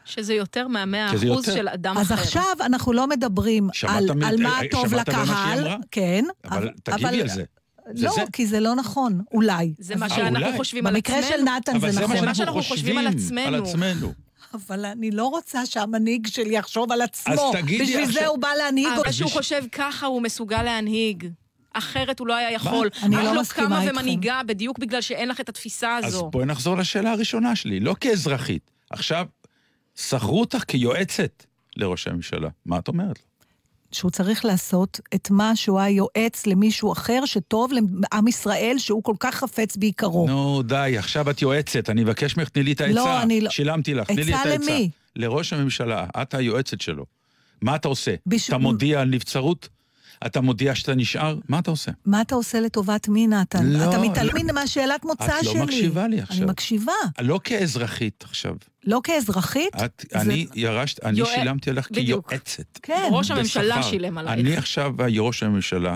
שזה יותר מהמאה אחוז יותר. של אדם אז אחר. עכשיו אנחנו לא מדברים על, מ- על מה אה, טוב שמעת מה שהיא לקהל. אמרה? כן. אבל תגיבי על זה. זה לא, זה. כי זה לא נכון, אולי. זה מה שאנחנו אולי. חושבים על במקרה עצמנו. של נתן אבל זה זה מה נכון. מה שאנחנו חושבים על חושבים על עצמנו. עצמנו. אבל אני לא רוצה שהמנהיג שלי יחשוב על עצמו. אז תגידי בשביל זה עכשיו- הוא בא להנהיג אבל אותי. שהוא חושב ככה הוא מסוגל להנהיג. אחרת הוא לא היה יכול. אני את לא לא מסכימה קמה איתכם. ומנהיגה בדיוק בגלל שאין לך את התפיסה אז הזו. בואי נחזור לשאלה הראשונה שלי, לא כאזרחית. עכשיו, שכרו אותך כיועצת לראש הממשלה. מה את אומרת לו? שהוא צריך לעשות את מה שהוא היה יועץ למישהו אחר שטוב לעם ישראל, שהוא כל כך חפץ בעיקרו. נו, די, עכשיו את יועצת, אני מבקש ממך, תני לי את העצה. לא, אני לא- שילמתי לך, תני לי את עצה העצה. למי? לראש הממשלה, את היועצת שלו. מה אתה עושה? בש- אתה מודיע על נבצרות? אתה מודיע שאתה נשאר? מה אתה עושה? מה אתה עושה לטובת מי, נתן? לא, אתה מתעלם מהשאלת מוצא את לא שלי. מקשיבה לי עכשיו. אני מקשיבה. לא כאזרחית עכשיו. לא כאזרחית. את, זה- אני ירשת, אני יועץ- שילמתי בדיוק. כיועצת. כן. ראש הממשלה בשכר. שילם עלייך. אני עכשיו ראש הממשלה,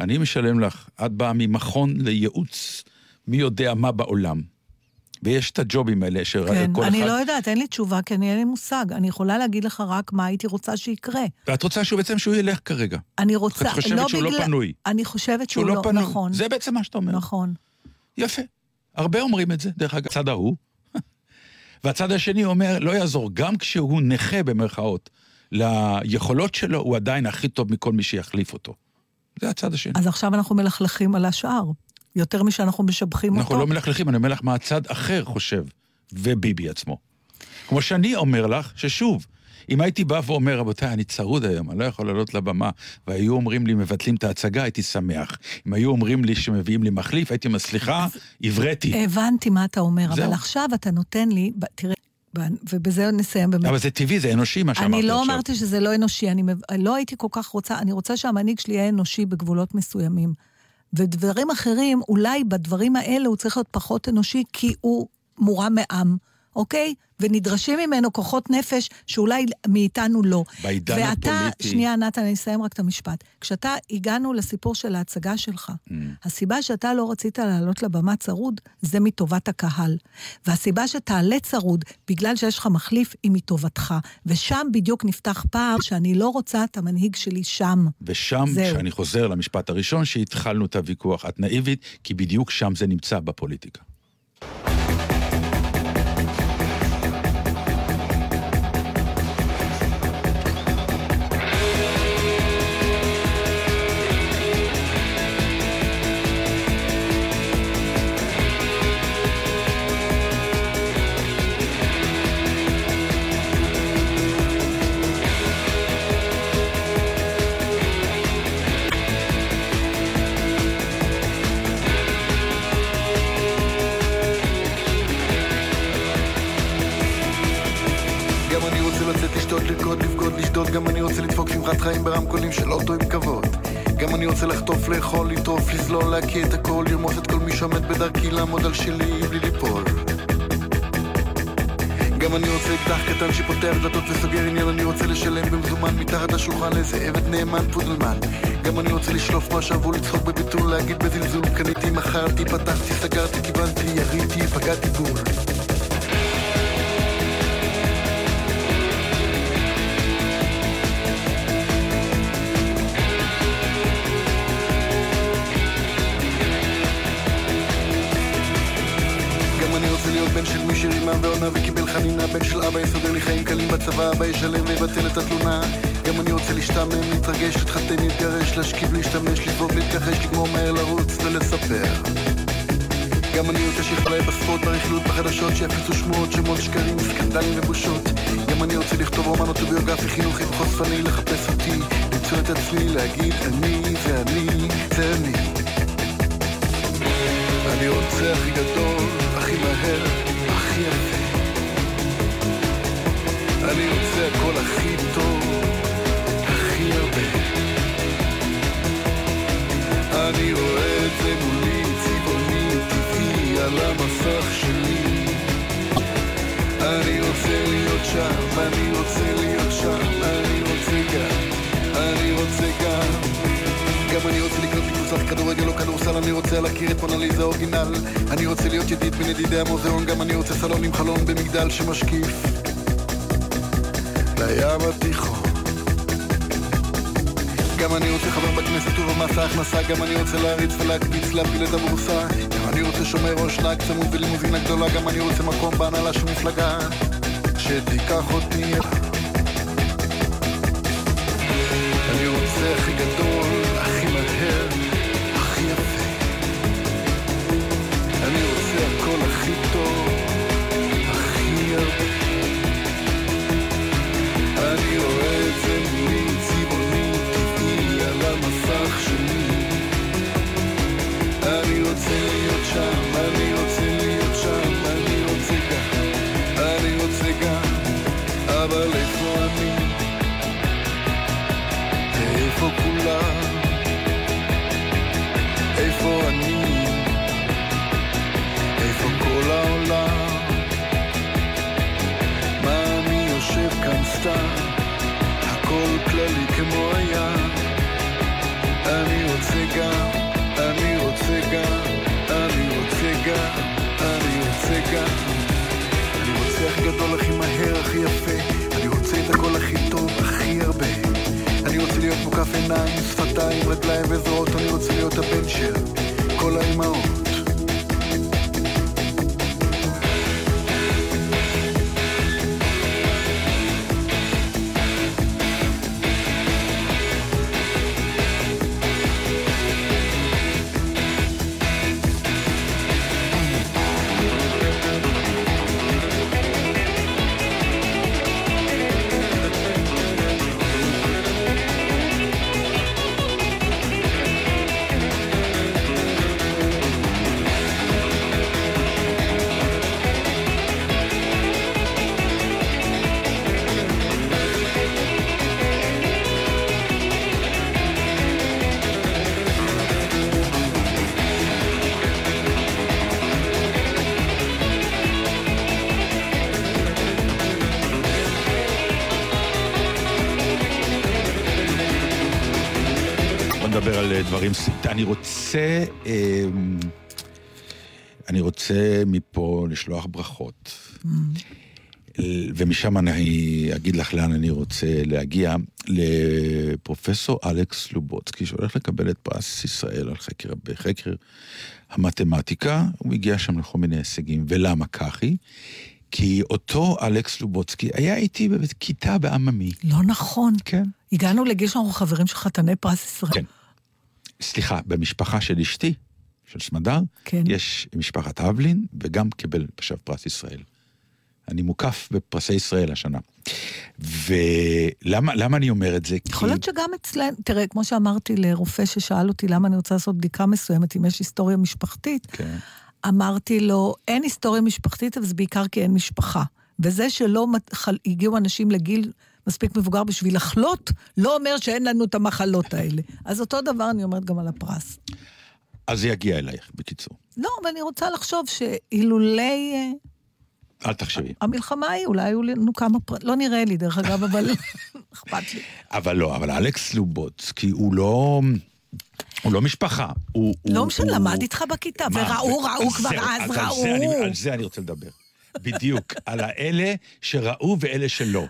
אני משלם לך, את באה ממכון לייעוץ מי יודע מה בעולם. ויש את הג'ובים האלה שכל כן, אחד... אני לא יודעת, אין לי תשובה, כי אני אין לי מושג. אני יכולה להגיד לך רק מה הייתי רוצה שיקרה. ואת רוצה שהוא בעצם שהוא ילך כרגע. אני רוצה... את חושבת שהוא לא בגלל- פנוי. אני חושבת שהוא שהוא לא פנוי. נכון. זה בעצם מה שאתה אומר. נכון. יפה. הרבה אומרים את זה, דרך אגב, הצד ההוא. *laughs* והצד השני אומר, לא יעזור, גם כשהוא נכה במרכאות, ליכולות שלו, הוא עדיין הכי טוב מכל מי שיחליף אותו. זה הצד השני. אז עכשיו אנחנו מלכלכים על השאר, יותר משאנחנו משבחים אנחנו אותו. לא מלכלכים, אני אומר לך מה הצד אחר חושב, וביבי עצמו. כמו שאני אומר לך, ששוב, אם הייתי בא ואומר, רבותיי, אני צרוד היום, אני לא יכול לעלות לבמה, והיו אומרים לי, מבטלים את ההצגה, הייתי שמח. אם היו אומרים לי שמביאים לי מחליף, הייתי אומר, סליחה, עברתי. הבנתי מה אתה אומר, זהו. אבל עכשיו אתה נותן לי, תראה, ובזה נסיים באמת. אבל זה טבעי, זה אנושי מה שאמרתי אני עכשיו. לא אמרתי שזה לא אנושי, אני לא הייתי כל כך רוצה, אני רוצה שהמנהיג שלי יהיה אנושי בגבולות מסוימים. ודברים אחרים, אולי בדברים האלה הוא צריך להיות פחות אנושי, כי הוא מורם מעם, אוקיי? ונדרשים ממנו כוחות נפש שאולי מאיתנו לא. בעידן ואתה, הפוליטי- שנייה, נתן, אני אסיים רק את המשפט. כשאתה, הגענו לסיפור של ההצגה שלך, Mm. הסיבה שאתה לא רצית לעלות לבמה צרוד, זה מטובת הקהל. והסיבה שתעלה צרוד, בגלל שיש לך מחליף, היא מטובתך. ושם בדיוק נפתח פער שאני לא רוצה את המנהיג שלי שם. ושם, זהו. כשאני חוזר למשפט הראשון, שהתחלנו את הוויכוח, את נאיבית, כי בדיוק שם זה נמצא בפוליטיקה. לשתות, לרקוד, לבגוד, לשדוד. גם אני רוצה לדפוק שמחת חיים ברמקולים של אוטו עם כבוד. גם אני רוצה לחטוף, לאכול, לטרוף, לזלול, להקיא את הכל לרמוס את כל מי שעומד בדרכי, לעמוד על שלי בלי ליפול. גם אני רוצה אקדח קטן שפותח דלתות וסוגר עניין אני רוצה לשלם במזומן מתחת לשולחן לאיזה עבד נאמן פודלמן. גם אני רוצה לשלוף מה שעבור לצחוק בביטול להגיד בזלזול קניתי, מכרתי, פתחתי, סגרתי, כיוונתי, יריתי, פגעתי בול להיות בן של מי שרימה ועונה וקיבל חנינה. בן של אבא יסדר לי חיים קלים בצבא אבא ישלם ויבטל את התלונה. גם אני רוצה להשתעמם, להתרגש, להתחתן, להתגרש, להשכיב, להשתמש, לבעוט, להתכחש, לגמור מהר לרוץ ולספר. גם אני רוצה שיכלה בספורט, ברכילות, בחדשות, שיפיצו שמועות, שמות, שקרים, סקנדלים ובושות. גם אני רוצה לכתוב רומן אוטוביוגרפי, חינוכי וחושפני, לחפש אותי, למצוא את עצמי, להגיד אני זה אני, זה אני אני רוצה הכי גדול, הכי מהר, הכי יפה. אני רוצה הכל הכי טוב, הכי הרבה. אני רואה את זה מולי, צבעוני, טבעי, על המסך שלי. אני רוצה להיות שם, אני רוצה להיות שם, אני רוצה גם, אני רוצה גם. גם אני רוצה לקנות לי קבוצת כדורגל או כדורסל, אני רוצה להכיר את מונליזה אורגינל. אני רוצה להיות ידיד בין ידידי המוזיאון, גם אני רוצה סלון עם חלון במגדל שמשקיף לים התיכון. גם אני רוצה חבר בכנסת ובמס ההכנסה, גם אני רוצה להריץ ולהקפיץ, להפיל את הבורסה. גם אני רוצה שומר ראש נהג צמוד ולימוזינה גדולה, גם אני רוצה מקום בהנהלה של מפלגה שתיקח אותי אני רוצה הכי גדול, הכי הכל גם. אני רוצה הכי גדול, הכי מהר, הכי יפה. אני רוצה את הכל הכי טוב, הכי הרבה. אני רוצה להיות מוקף עיניים, שפתיים, רגליים וזרועות. אני רוצה להיות הבן של כל האימהות. אני רוצה... אה, אני רוצה מפה לשלוח ברכות. ומשם אני אגיד לך לאן אני רוצה להגיע, לפרופסור אלכס לובוצקי, שהולך לקבל את פרס ישראל על חקר, בחקר המתמטיקה, הוא הגיע שם לכל מיני הישגים. ולמה כך היא? כי אותו אלכס לובוצקי היה איתי בכיתה בעממי. לא נכון. כן. הגענו לגיל שאנחנו חברים של חתני פרס ישראל. כן. סליחה, במשפחה של אשתי, של סמדר, כן. יש משפחת אבלין, וגם קיבל עכשיו פרס ישראל. אני מוקף בפרסי ישראל השנה. ולמה למה אני אומר את זה? יכול להיות שגם אצלנו, תראה, כמו שאמרתי לרופא ששאל אותי למה אני רוצה לעשות בדיקה מסוימת, אם יש היסטוריה משפחתית, כן. אמרתי לו, אין היסטוריה משפחתית, אבל זה בעיקר כי אין משפחה. וזה שלא הגיעו אנשים לגיל מספיק מבוגר בשביל לחלות, לא אומר שאין לנו את המחלות האלה. אז אותו דבר אני אומרת גם על הפרס. אז זה יגיע אלייך, בקיצור. לא, אבל אני רוצה לחשוב שאילולי אה, אל תחשבי. המלחמה היא, אולי היו לנו כמה פרס, לא נראה לי, דרך אגב, אבל *laughs* אכפת לי. אבל לא, אבל אלכס לובוצקי הוא לא... הוא לא משפחה. הוא... לא משנה, למד איתך בכיתה, וראו, ראו כבר אז, ראו. על זה אני רוצה לדבר. בדיוק, על האלה שראו ואלה שלא.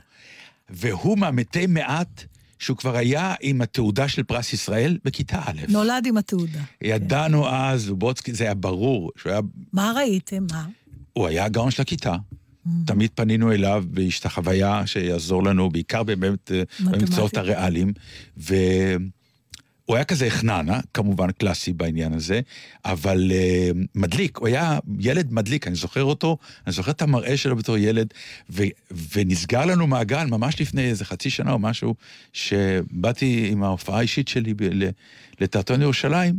והוא מהמתי מעט שהוא כבר היה עם התעודה של פרס ישראל בכיתה א'. נולד עם התעודה. ידענו אז, לובוצקי, זה היה ברור, שהוא היה, מה ראיתם? מה? הוא היה הגאון של הכיתה. Mm. תמיד פנינו אליו בהשתחוויה שיעזור לנו, בעיקר באמת אה. במקצועות הריאליים. והוא היה כזה חננה, כמובן קלאסי בעניין הזה, אבל אה, מדליק, הוא היה ילד מדליק, אני זוכר אותו, אני זוכר את המראה שלו בתור ילד, ו, ונסגר לנו מעגל ממש לפני איזה חצי שנה או משהו, שבאתי עם ההופעה האישית שלי ב- ל- לתיאטרון ירושלים,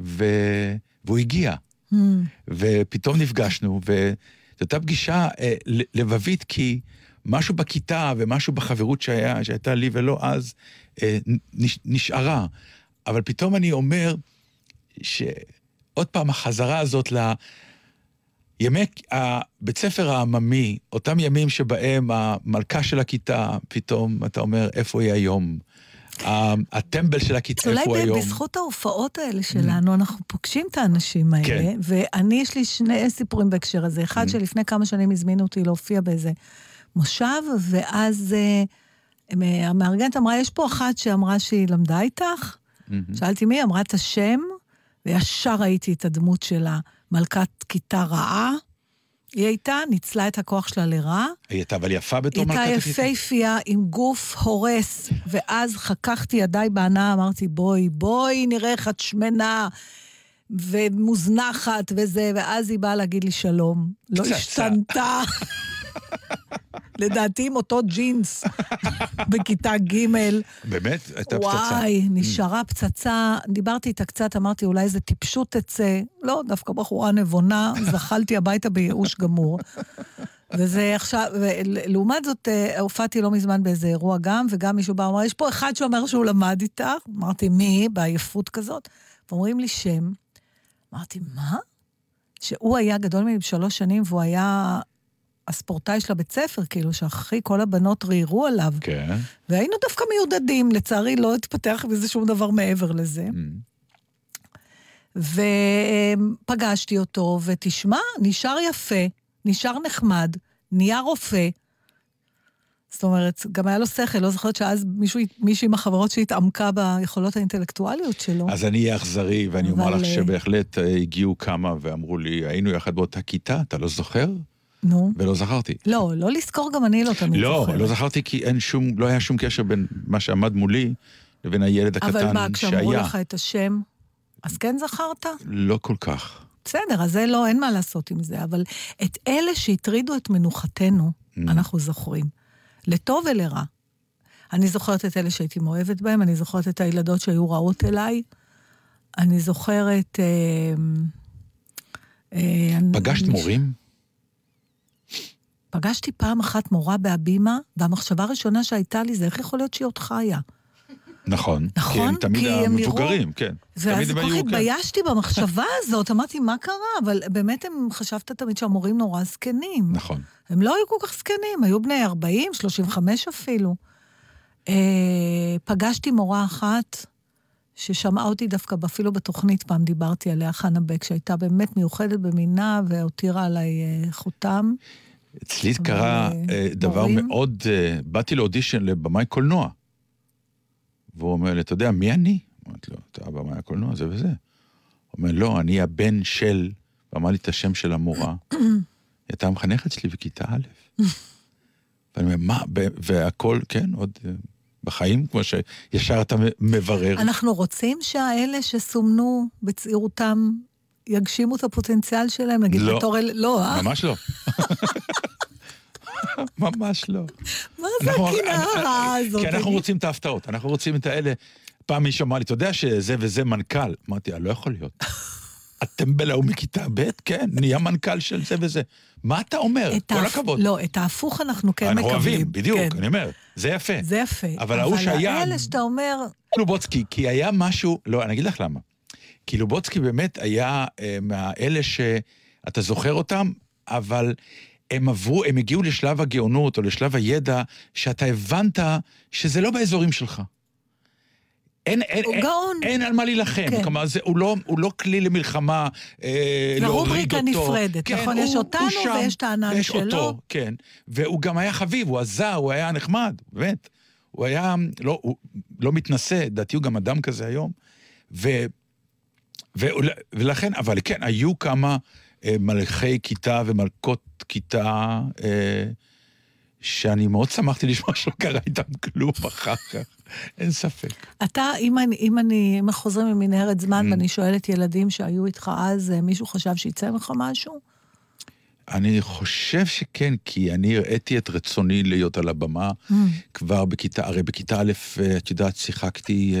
ו, והוא הגיע. Hmm. ופתאום נפגשנו, וזו הייתה פגישה אה, ל- לבבית, כי משהו בכיתה ומשהו בחברות שהיה, שהייתה לי ולא אז, אה, נש, נשארה. אבל פתאום אני אומר שעוד פעם, החזרה הזאת ל... ימי הבית ספר העממי, אותם ימים שבהם המלכה של הכיתה, פתאום אתה אומר, איפה היא היום? הטמבל של הכיתה, אולי איפה הוא היום? בזכות ההופעות האלה שלנו, אנחנו פוגשים את האנשים האלה, כן. ואני, יש לי שני סיפורים בהקשר הזה. אחד, שלפני כמה שנים הזמינו אותי להופיע באיזה מושב, ואז אה, אה, המארגנת אמרה, יש פה אחת שאמרה שהיא למדה איתך. שאלתי מי, אמרה את השם, וישר ראיתי את הדמות שלה, מלכת כיתה רעה. היא הייתה, ניצלה את הכוח שלה לרעה. היא הייתה אבל יפה בתור היא מלכת הייתה הכיתה. יפייפייה עם גוף הורס, ואז חככתי ידיי בהנאה, אמרתי, בואי, בואי, נראה איך את שמנה ומוזנחת וזה, ואז היא באה להגיד לי שלום. לא. השתנתה. *laughs* לדעתי עם אותו ג'ינס *laughs* בכיתה ג'. באמת? הייתה פצצה. וואי, נשארה פצצה. דיברתי איתה קצת, אמרתי, אולי איזה טיפשות תצא. לא, דווקא בחורה נבונה, *laughs* זחלתי הביתה בייאוש גמור. וזה עכשיו, ולעומת זאת, אה, הופעתי לא מזמן באיזה אירוע גם, וגם מישהו בא ואמר, יש פה אחד שאומר שהוא למד איתך. אמרתי, מי? בעייפות כזאת. ואומרים לי שם. אמרתי, מה? שהוא היה גדול ממני בשלוש שנים, והוא היה הספורטאי של הבית ספר, כאילו, שאחי כל הבנות ריירו עליו. כן. והיינו דווקא מיודדים, לצערי לא התפתח מזה שום דבר מעבר לזה. ופגשתי אותו, ותשמע, נשאר יפה, נשאר נחמד, נהיה רופא. זאת אומרת, גם היה לו שכל, לא זוכרת שאז מישהו, מישהי עם החברות שלי התעמקה ביכולות האינטלקטואליות שלו. אז אני אהיה אכזרי, ואני אומר אבל, לך אה, שבהחלט אה, הגיעו כמה ואמרו לי, היינו יחד באותה כיתה, אתה לא זוכר? נו. ולא זכרתי. לא, לא לזכור גם אני לא תמיד לא, זוכרת. לא זכרתי כי אין שום, לא היה שום קשר בין מה שעמד מולי לבין הילד הקטן אבל מה, כשאמרו שהיה. לך את השם, אז כן זכרת? לא כל כך. בסדר, אז זה לא, אין מה לעשות עם זה, אבל את אלה שהטרידו את מנוחתנו, אנחנו זוכרים. לטוב ולרע. אני זוכרת את אלה שהייתי מאוהבת בהם, אני זוכרת את הילדות שהיו רעות אליי, אני זוכרת... אה, אה, פגשת אני- מורים? פגשתי פעם אחת מורה בהבימה, והמחשבה הראשונה שהייתה לי זה איך יכול להיות שהיא עוד חיה. נכון. כי נכון? הם תמיד כי הם המבוגרים, כן. ואז הם כל כך כן. התביישתי במחשבה *laughs* הזאת, אמרתי, מה קרה? אבל באמת הם, חשבת תמיד שהמורים נורא זקנים. נכון. הם לא היו כל כך זקנים, היו בני 40, 35 אפילו. אה, פגשתי מורה אחת ששמעה אותי דווקא, אפילו בתוכנית פעם דיברתי עליה, חנה בק, שהייתה באמת מיוחדת במינה והותירה עליי אה, חותם. אצלי קרה ו- אה, דבר מורים? מאוד... אה, באתי לאודישן לבמאי קולנוע. והוא אומר לי, אתה יודע, מי אני? אמרתי לו, אתה במאי הקולנוע, זה וזה. הוא אומר, לא, אני הבן של... ואמר לי את השם של המורה. *clears throat* היא הייתה המחנכת שלי בכיתה א'. *laughs* ואני אומר, מה, והכל, כן, עוד אה, בחיים, כמו שישר אתה מברר. אנחנו רוצים שהאלה שסומנו בצעירותם יגשימו את הפוטנציאל שלהם, נגיד לא. בתור אלה, לא, אה? ממש לא. *laughs* ממש לא. מה זה אנחנו- הקנאה הרעה הזאת? כי אנחנו? רוצים את ההפתעות, אנחנו רוצים את האלה. פעם מישהו אמר לי, אתה יודע שזה וזה מנכ"ל? אמרתי, לא יכול להיות. *laughs* הטמבל ההוא מכיתה ב', כן, נהיה מנכ"ל של זה וזה. מה אתה אומר? כל ההפ- הכבוד. לא, את ההפוך אנחנו כן אנחנו מקבלים. אוהבים, בדיוק, כן. אני אומר, זה יפה. זה יפה. אבל ההוא שהיה- אבל האלה שאתה אומר, לובוצקי, כי היה משהו, לא, אני אגיד לך למה. כי לובוצקי באמת היה אה, מהאלה שאתה זוכר אותם, אבל הם עברו, הם הגיעו לשלב הגאונות או לשלב הידע, שאתה הבנת שזה לא באזורים שלך. אין, אין, הוא אין, גאון. אין על מה להילחם, כן. כלומר, זה, הוא, לא, הוא לא כלי למלחמה, אה, להוריד אותו. נפרדת, נכון? יש הוא- אותנו הוא שם, ויש את הענן ויש שלו. אותו, כן. והוא גם היה חביב, הוא עזר, הוא היה נחמד, באמת. הוא היה לא, הוא לא מתנשא, לדעתי הוא גם אדם כזה היום. ו, ולכן, אבל כן, היו כמה אה, מלכי כיתה ומלכות כיתה, אה, שאני מאוד שמחתי לשמוע שלא קרה איתם כלום אחר כך, אין ספק. אתה, אם אני, אם אני, אם חוזרים ממנהרת זמן Mm. ואני שואלת ילדים שהיו איתך אז, אה, מישהו חשב שיצא ממך משהו? אני חושב שכן, כי אני הראיתי את רצוני להיות על הבמה Mm. כבר בכיתה, הרי בכיתה א', את יודעת, שיחקתי,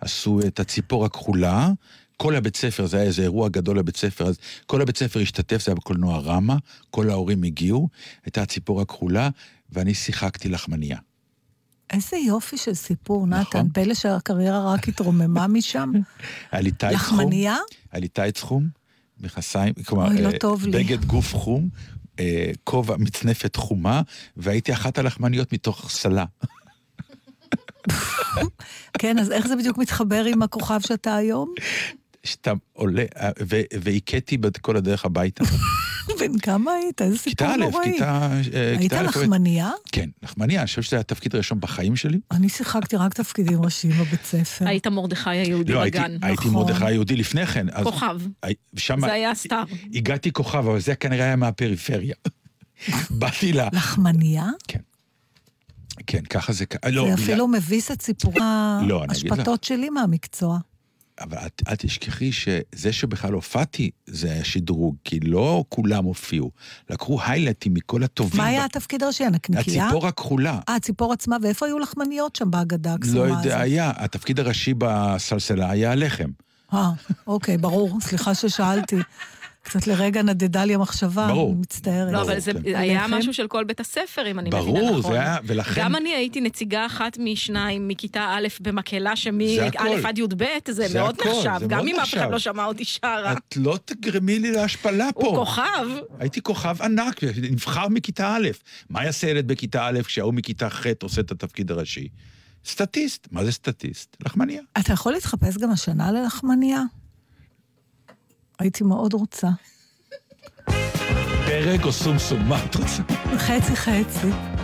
עשו את הציפור הכחולה, כל הבית ספר, זה היה איזה אירוע גדול לבית ספר, אז כל הבית ספר השתתף, זה היה בקולנוע רמה, כל ההורים הגיעו, הייתה הציפור הכחולה, ואני שיחקתי לחמניה. איזה יופי של סיפור, נכון. נתן. פלא שהקריירה רק התרוממה משם. *laughs* היה לי טייץ חום. לחמניה? היה לי טייץ חום, מכסיים, כלומר, אוי, לא אה. בגד גוף חום, אה, כובע, מצנפת חומה, והייתי אחת הלחמניות מתוך סלה. *laughs* כן, אז איך זה בדיוק מתחבר עם הכוכב שאתה היום? *laughs* שאתה עולה, ו- והכיתי בת- כל הדרך הביתה. *laughs* בן כמה היית? איזה סיפור כיתה א', נוראי. כיתה... אה, היית כיתה א', לחמניה? כן, לחמניה, אני חושב שזה היה התפקיד הראשון בחיים שלי. אני שיחקתי רק תפקידים ראשיים בבית ספר. היית מרדכי היהודי לא, הייתי, בגן. הייתי נכון. מרדכי היהודי לפני כן. אז כוכב. זה היה סטאר. הגעתי כוכב, אבל זה כנראה היה מהפריפריה. *laughs* באתי ל... לחמניה? כן, ככה זה... לא, זה אפילו מביס את סיפור לא. ההשפטות שלי מהמקצוע. אבל את, אל תשכחי שזה שבכלל הופעתי, זה היה שדרוג, כי לא כולם הופיעו. לקחו היילייטים מכל הטובים. מה היה התפקיד הראשי? הנקניקייה? הציפור הכחולה. אה, הציפור עצמה, ואיפה היו לחמניות שם בהגדה הקסומה לא? יודע, היה. התפקיד הראשי בסלסלה היה הלחם. אה, אוקיי, ברור, סליחה ששאלתי. קצת לרגע נדדה לי המחשבה, ברור. אני מצטערת. לא, ברור, אבל זה כן. היה? משהו של כל בית הספר, אם אני מבינה נכון. ברור, זה היה, ולכן... גם אני הייתי נציגה אחת משניים מכיתה א' במקהלה שמא'. עד י"ב, זה זה מאוד הכל, נחשב, זה גם מאוד אם אף אחד. לא שמע אותי שרה. את לא תגרמי לי להשפלה פה. הוא כוכב. הייתי כוכב ענק, נבחר מכיתה א'. מה יעשה ילד בכיתה א' כשההוא מכיתה ח' עושה את התפקיד הראשי? סטטיסט. מה זה סטטיסט? לחמניה. אתה יכול להתחפש גם השנה ללחמניה? הייתי מאוד רוצה. פרק או סומסום, מה את רוצה? חצי חצי.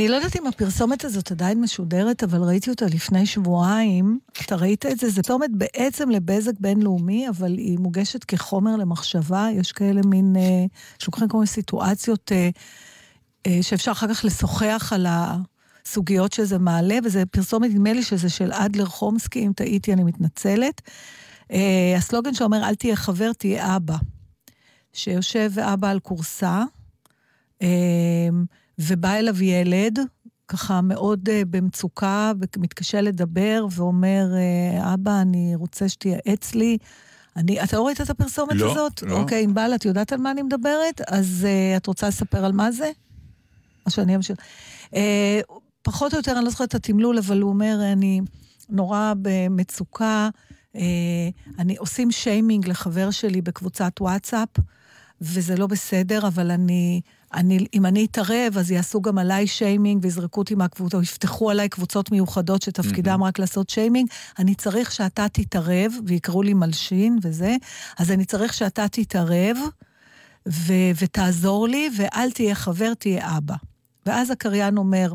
אני לא יודעת אם הפרסומת הזאת עדיין משודרת, אבל ראיתי אותה לפני שבועיים. אתה ראית את זה? זה פרסומת בעצם לבזק בינלאומי, אבל היא מוגשת כחומר למחשבה. יש כאלה מין, אה, שלוקחים כל מיני סיטואציות אה, אה, שאפשר אחר כך לשוחח על הסוגיות שזה מעלה, וזה פרסומת, נדמה לי שזה של אדלר חומסקי, אם טעיתי, אני מתנצלת. אה, הסלוגן שאומר, אל תהיה חבר, תהיה אבא. שיושב אבא על כורסה, אה, ובא אליו ילד, ככה מאוד אה, במצוקה, ומתקשה לדבר, ואומר, אה, אבא, אני רוצה שתייעץ לי. אני, אתה לא ראית את הפרסומת לא, הזאת? לא. אוקיי, ענבל, את יודעת על מה אני מדברת? אז uh, את רוצה לספר על מה זה? או שאני אמשיך. Uh, פחות או יותר, אני לא זוכרת את התמלול, אבל הוא אומר, אני נורא במצוקה, uh, אני עושים שיימינג לחבר שלי בקבוצת וואטסאפ, וזה לא בסדר, אבל אני, אני, אם אני אתערב, אז יעשו גם עליי שיימינג ויזרקו אותי מהקבוצה, או יפתחו עליי קבוצות מיוחדות שתפקידם רק לעשות שיימינג. אני צריך שאתה תתערב, ויקראו לי מלשין וזה, אז אני צריך שאתה תתערב ו- ותעזור לי, ואל תהיה חבר, תהיה אבא. ואז הקריין אומר,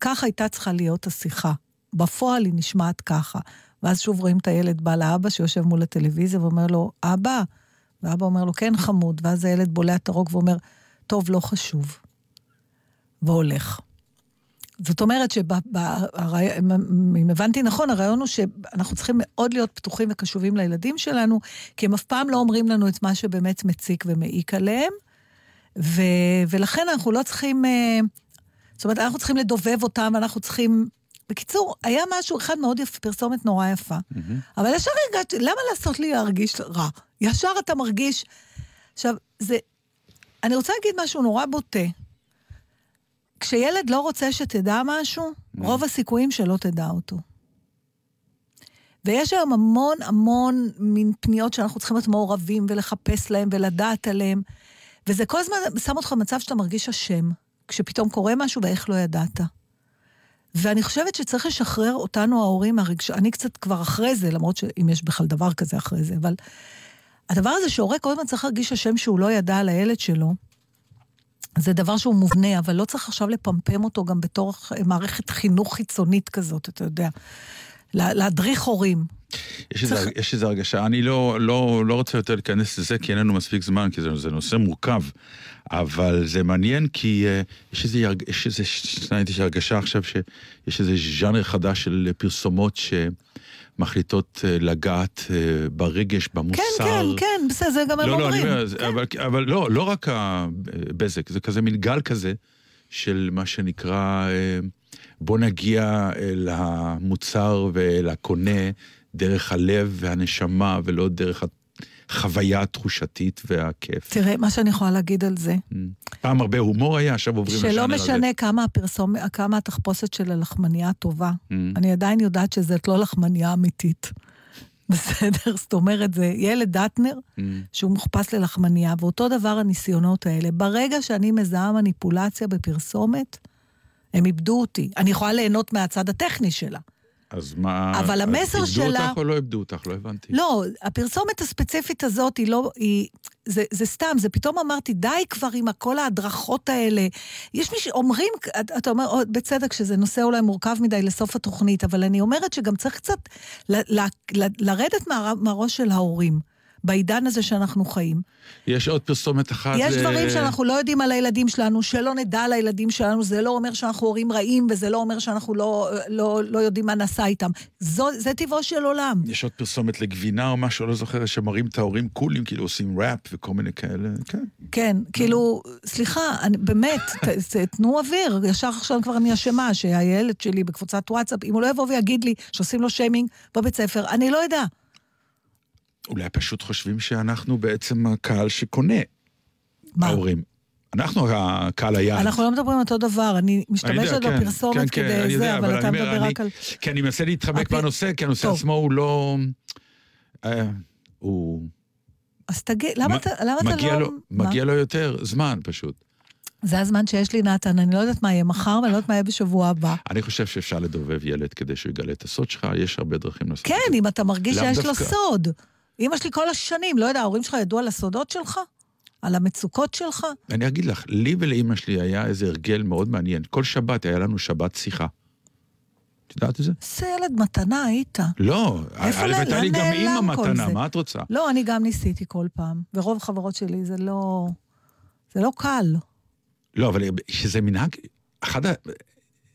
כך הייתה צריכה להיות השיחה. בפועל היא נשמעת ככה. ואז שוב רואים את הילד בא לאבא שיושב מול הטלוויזיה ואומר לו, אבא, ואבא אומר לו, כן חמוד, ואז הילד בולע את הרוק ואומר, טוב, לא חשוב. והולך. זאת אומרת שאם הבנתי נכון, הרעיון הוא שאנחנו צריכים מאוד להיות פתוחים וקשובים לילדים שלנו, כי הם אף פעם לא אומרים לנו את מה שבאמת מציק ומעיק עליהם, ו, ולכן אנחנו לא צריכים, אה, זאת אומרת, אנחנו צריכים לדובב אותם, אנחנו צריכים... בקיצור, היה משהו אחד מאוד יפה, פרסומת נורא יפה. אבל ישר הרגשתי, למה לעשות לי להרגיש רע? ישר אתה מרגיש... עכשיו, זה... אני רוצה להגיד משהו נורא בוטה. כשילד לא רוצה שתדע משהו, רוב הסיכויים שלא תדע אותו. ויש היום המון המון מין פניות שאנחנו צריכים להיות מעורבים ולחפש להם ולדעת עליהם, וזה כל הזמן שם אותך במצב שאתה מרגיש אשם, כשפתאום קורה משהו ואיך לא ידעת. ואני חושבת שצריך לשחרר אותנו ההורים מהרגש... אני קצת כבר אחרי זה, למרות שאם יש בכלל דבר כזה אחרי זה, אבל הדבר הזה שהורה כל הזמן צריך להרגיש אשם שהוא לא ידע על הילד שלו, זה דבר שהוא מובנה, אבל לא צריך עכשיו לפמפם אותו גם בתור מערכת חינוך חיצונית כזאת, אתה יודע. לה- להדריך הורים. יש צריך- יש איזו הרגשה, אני לא, לא, לא רוצה יותר להיכנס לזה, כי אין לנו מספיק זמן, כי זה, זה נושא מורכב, אבל זה מעניין כי uh, יש איזו יש איזו יש הרגשה עכשיו שיש איזה ז'אנר חדש של פרסומות uh, לגעת uh, ברגש, במוסר. כן, כן, כן, בסדר, זה גם הם לא, לא, אני אומרים. זה- אבל, אבל לא, לא רק הבזק, זה כזה מין גל כזה של מה שנקרא, אה, בוא נגיע אל המוצר ואל הקונה דרך הלב והנשמה, ולא דרך החוויה התחושתית והכיף. תראה, מה שאני יכולה להגיד על זה, פעם הרבה הומור היה, עכשיו עוברים לשאנר שלא. משנה כמה הפרסום, כמה התחפושת של הלחמניה טובה, Mm. אני עדיין יודעת שזאת לא לחמניה אמיתית. *laughs* בסדר? זאת אומרת, זה ילד דטנר, Mm. שהוא מוחפש ללחמניה, ואותו דבר הניסיונות האלה. ברגע שאני מזהה מניפולציה בפרסומת, הם איבדו אותי. אני יכולה ליהנות מהצד הטכני שלה. אז מה... אבל המסר איבדו שלה- אותך או לא איבדו אותך? לא הבנתי. לא, הפרסומת הספציפית הזאת היא לא, היא, זה, זה סתם, זה פתאום אמרתי, די כבר עם כל ההדרכות האלה. יש מי שאומרים, אתה- אומר, "או, בצדק, שזה נושא אולי מורכב מדי לסוף התוכנית, אבל אני אומרת שגם צריך קצת ל, ל, ל, לרדת מה, מהראש של ההורים. בעידן הזה שאנחנו חיים. יש עוד פרסומת אחת... יש ל- דברים שאנחנו לא יודעים על הילדים שלנו, שלא נדע על הילדים שלנו, זה לא אומר שאנחנו הורים רעים, וזה לא אומר שאנחנו לא, לא, לא יודעים מה נעשה איתם. זו, זה טבעו של עולם. יש עוד פרסומת לגבינה או משהו, לא זוכר, שמראים את ההורים קולים, כאילו עושים ראפ וכל מיני כאלה, כן. כן, כאילו, סליחה, אני, באמת, ת, ת, תנו אוויר. ישר עכשיו כבר אני אשמה שהילד שלי בקבוצת וואטסאפ, אם הוא לא יבוא ויגיד לי שעושים לו שיימינג בבית ספר, אני לא אדע. אולי פשוט חושבים שאנחנו בעצם הקהל שקונה, מה? ההורים. אנחנו הקהל היעד. אנחנו לא מדברים אותו דבר, אני אני משתמשת יודע, כן, בפרסומת כן, כן, כדי אני זה, יודע, אבל אתה אני מדבר אני- רק על... כי אני מנסה להתחמק הפ- מהנושא, כי הנושא טוב. עצמו הוא לא... אה, הוא... אז תגיד, למה מ- אתה למה אתה לא... לו? מגיע לו יותר זמן פשוט. זה הזמן שיש לי, נתן, אני לא יודעת מה יהיה מחר ואני לא יודעת מה יהיה בשבוע הבא. אני חושב שאפשר לדובב ילד כדי שהוא יגלה את הסוד שלך, יש הרבה דרכים לעשות את כן, זה. אם אתה מרגיש שיש לו. סוד. אמא שלי כל השנים, לא יודע, ההורים שלך ידעו על הסודות שלך? על המצוקות שלך? אני אגיד לך, לי ולאימא שלי היה איזה הרגל מאוד מעניין. כל שבת היה לנו שבת שיחה. את יודעת את זה? איזה ילד מתנה היית. לא, איפה א', נ- הייתה לי גם אימא נעלם כל מתנה, זה? מה את רוצה? לא, אני גם ניסיתי כל פעם, ורוב החברות שלי זה לא... זה לא קל. לא, אבל שזה מנהג, אחת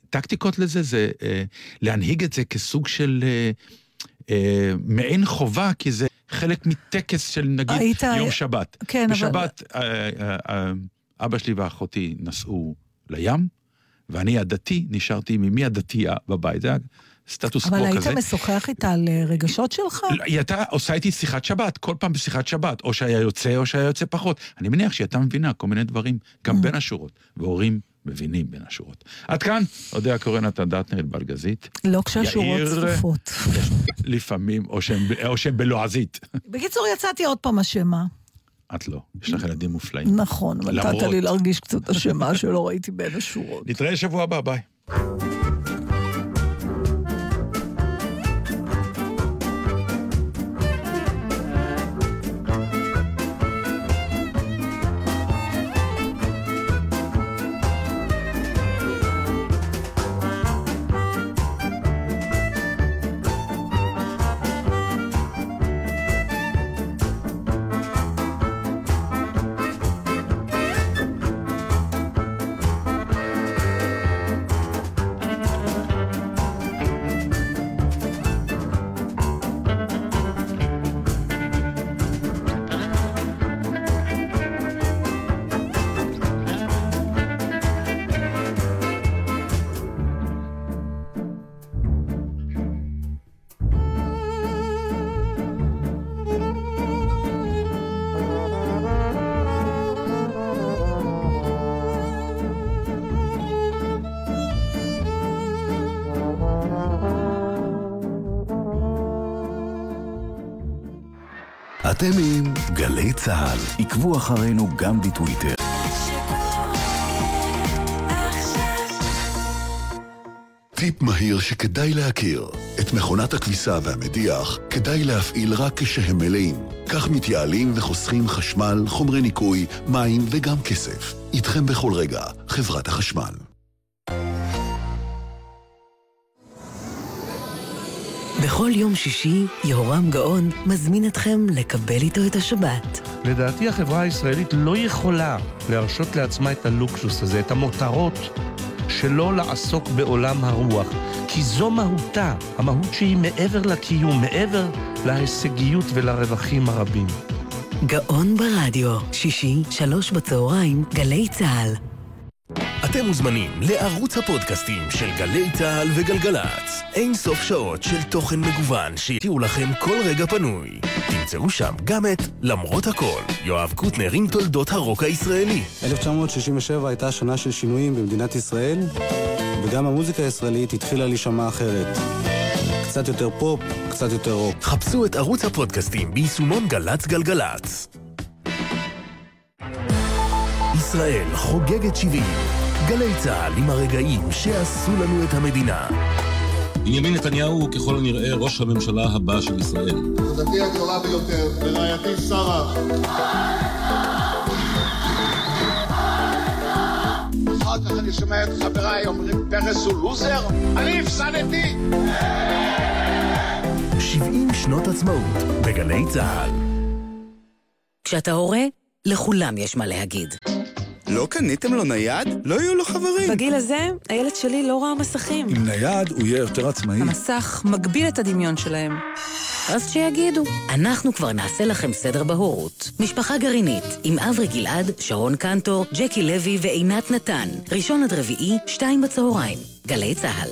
הטקטיקות לזה זה אה, להנהיג את זה כסוג של אה, אה, מעין חובה, כי זה חלק מטקס של נגיד היית- יום שבת. כן, אבל- בשבת אה, אה, אה, אבא שלי ואחותי נסעו לים, ואני הדתי נשארתי עם אמי הדתייה בבית. זה היה סטטוס אבל קוו היית כזה. משוחח איתה על אה, רגשות שלך? לא, היא הייתה עושה איתי שיחת שבת, כל פעם בשיחת שבת, או שהיה יוצא או שהיה יוצא פחות. אני מניח שהיא הייתה מבינה כל מיני דברים, גם בין השורות, והורים מבינים בין השורות. עד כאן, אודיה קורן, נתן דטנר, בלגזית. לא כשהשורות צפופות. לפעמים, או שהם, או שהם בלועזית. בקיצור, יצאתי עוד פעם אשמה. את לא, יש לך ילדים מופלאים. נכון, אבל נתת. לי להרגיש קצת אשמה שלא ראיתי בין השורות. נתראה שבוע הבא, ביי. אתם עם גלי צה"ל. עקבו אחרינו גם בטוויטר. טיפ מהיר שכדאי להכיר. את מכונת הכביסה והמדיח כדאי להפעיל רק כשהם מלאים. כך מתייעלים וחוסכים חשמל, חומרי ניקוי, מים וגם כסף. איתכם בכל רגע, חברת החשמל. יום שישי, יהורם גאון מזמין אתכם לקבל איתו את השבת. לדעתי החברה הישראלית לא יכולה להרשות לעצמה את הלוקסוס הזה, את המותרות, שלא לעסוק בעולם הרוח. כי זו מהותה, המהות שהיא מעבר לקיום, מעבר להישגיות ולרווחים הרבים. גאון ברדיו, שישי, שלוש בצהריים, גלי צה"ל. אתם מוזמנים לערוץ הפודקאסטים של גלי צה"ל וגלגלצ. אין סוף שעות של תוכן מגוון שיתיעו לכם כל רגע פנוי. תמצאו שם גם את למרות הכל, יואב קוטנר עם תולדות הרוק הישראלי. 1967 הייתה שנה של שינויים במדינת ישראל, וגם המוזיקה הישראלית התחילה להישמע אחרת. קצת יותר פופ, קצת יותר רוק. חפשו את ערוץ הפודקאסטים ביישומון גל"צ גלגלצ. ישראל חוגגת 70. גלי צה"ל עם הרגעים שעשו לנו את המדינה. בנימין נתניהו הוא ככל הנראה ראש הממשלה הבא של ישראל. תודתי הגדולה ביותר לרעייתי שרה. אחר כך אני שומע את חבריי אומרים פרס הוא לוזר? אני הפסדתי! 70 שנות עצמאות בגלי צה"ל. כשאתה הורה, לכולם יש מה להגיד. לא קניתם לו נייד? לא יהיו לו חברים. בגיל הזה, הילד שלי לא ראה מסכים. עם נייד הוא יהיה יותר עצמאי. המסך מגביל את הדמיון שלהם. אז שיגידו. אנחנו כבר נעשה לכם סדר בהורות. משפחה גרעינית, עם אברי גלעד, שרון קנטור, ג'קי לוי ועינת נתן. ראשון עד רביעי, שתיים בצהריים. גלי צה"ל.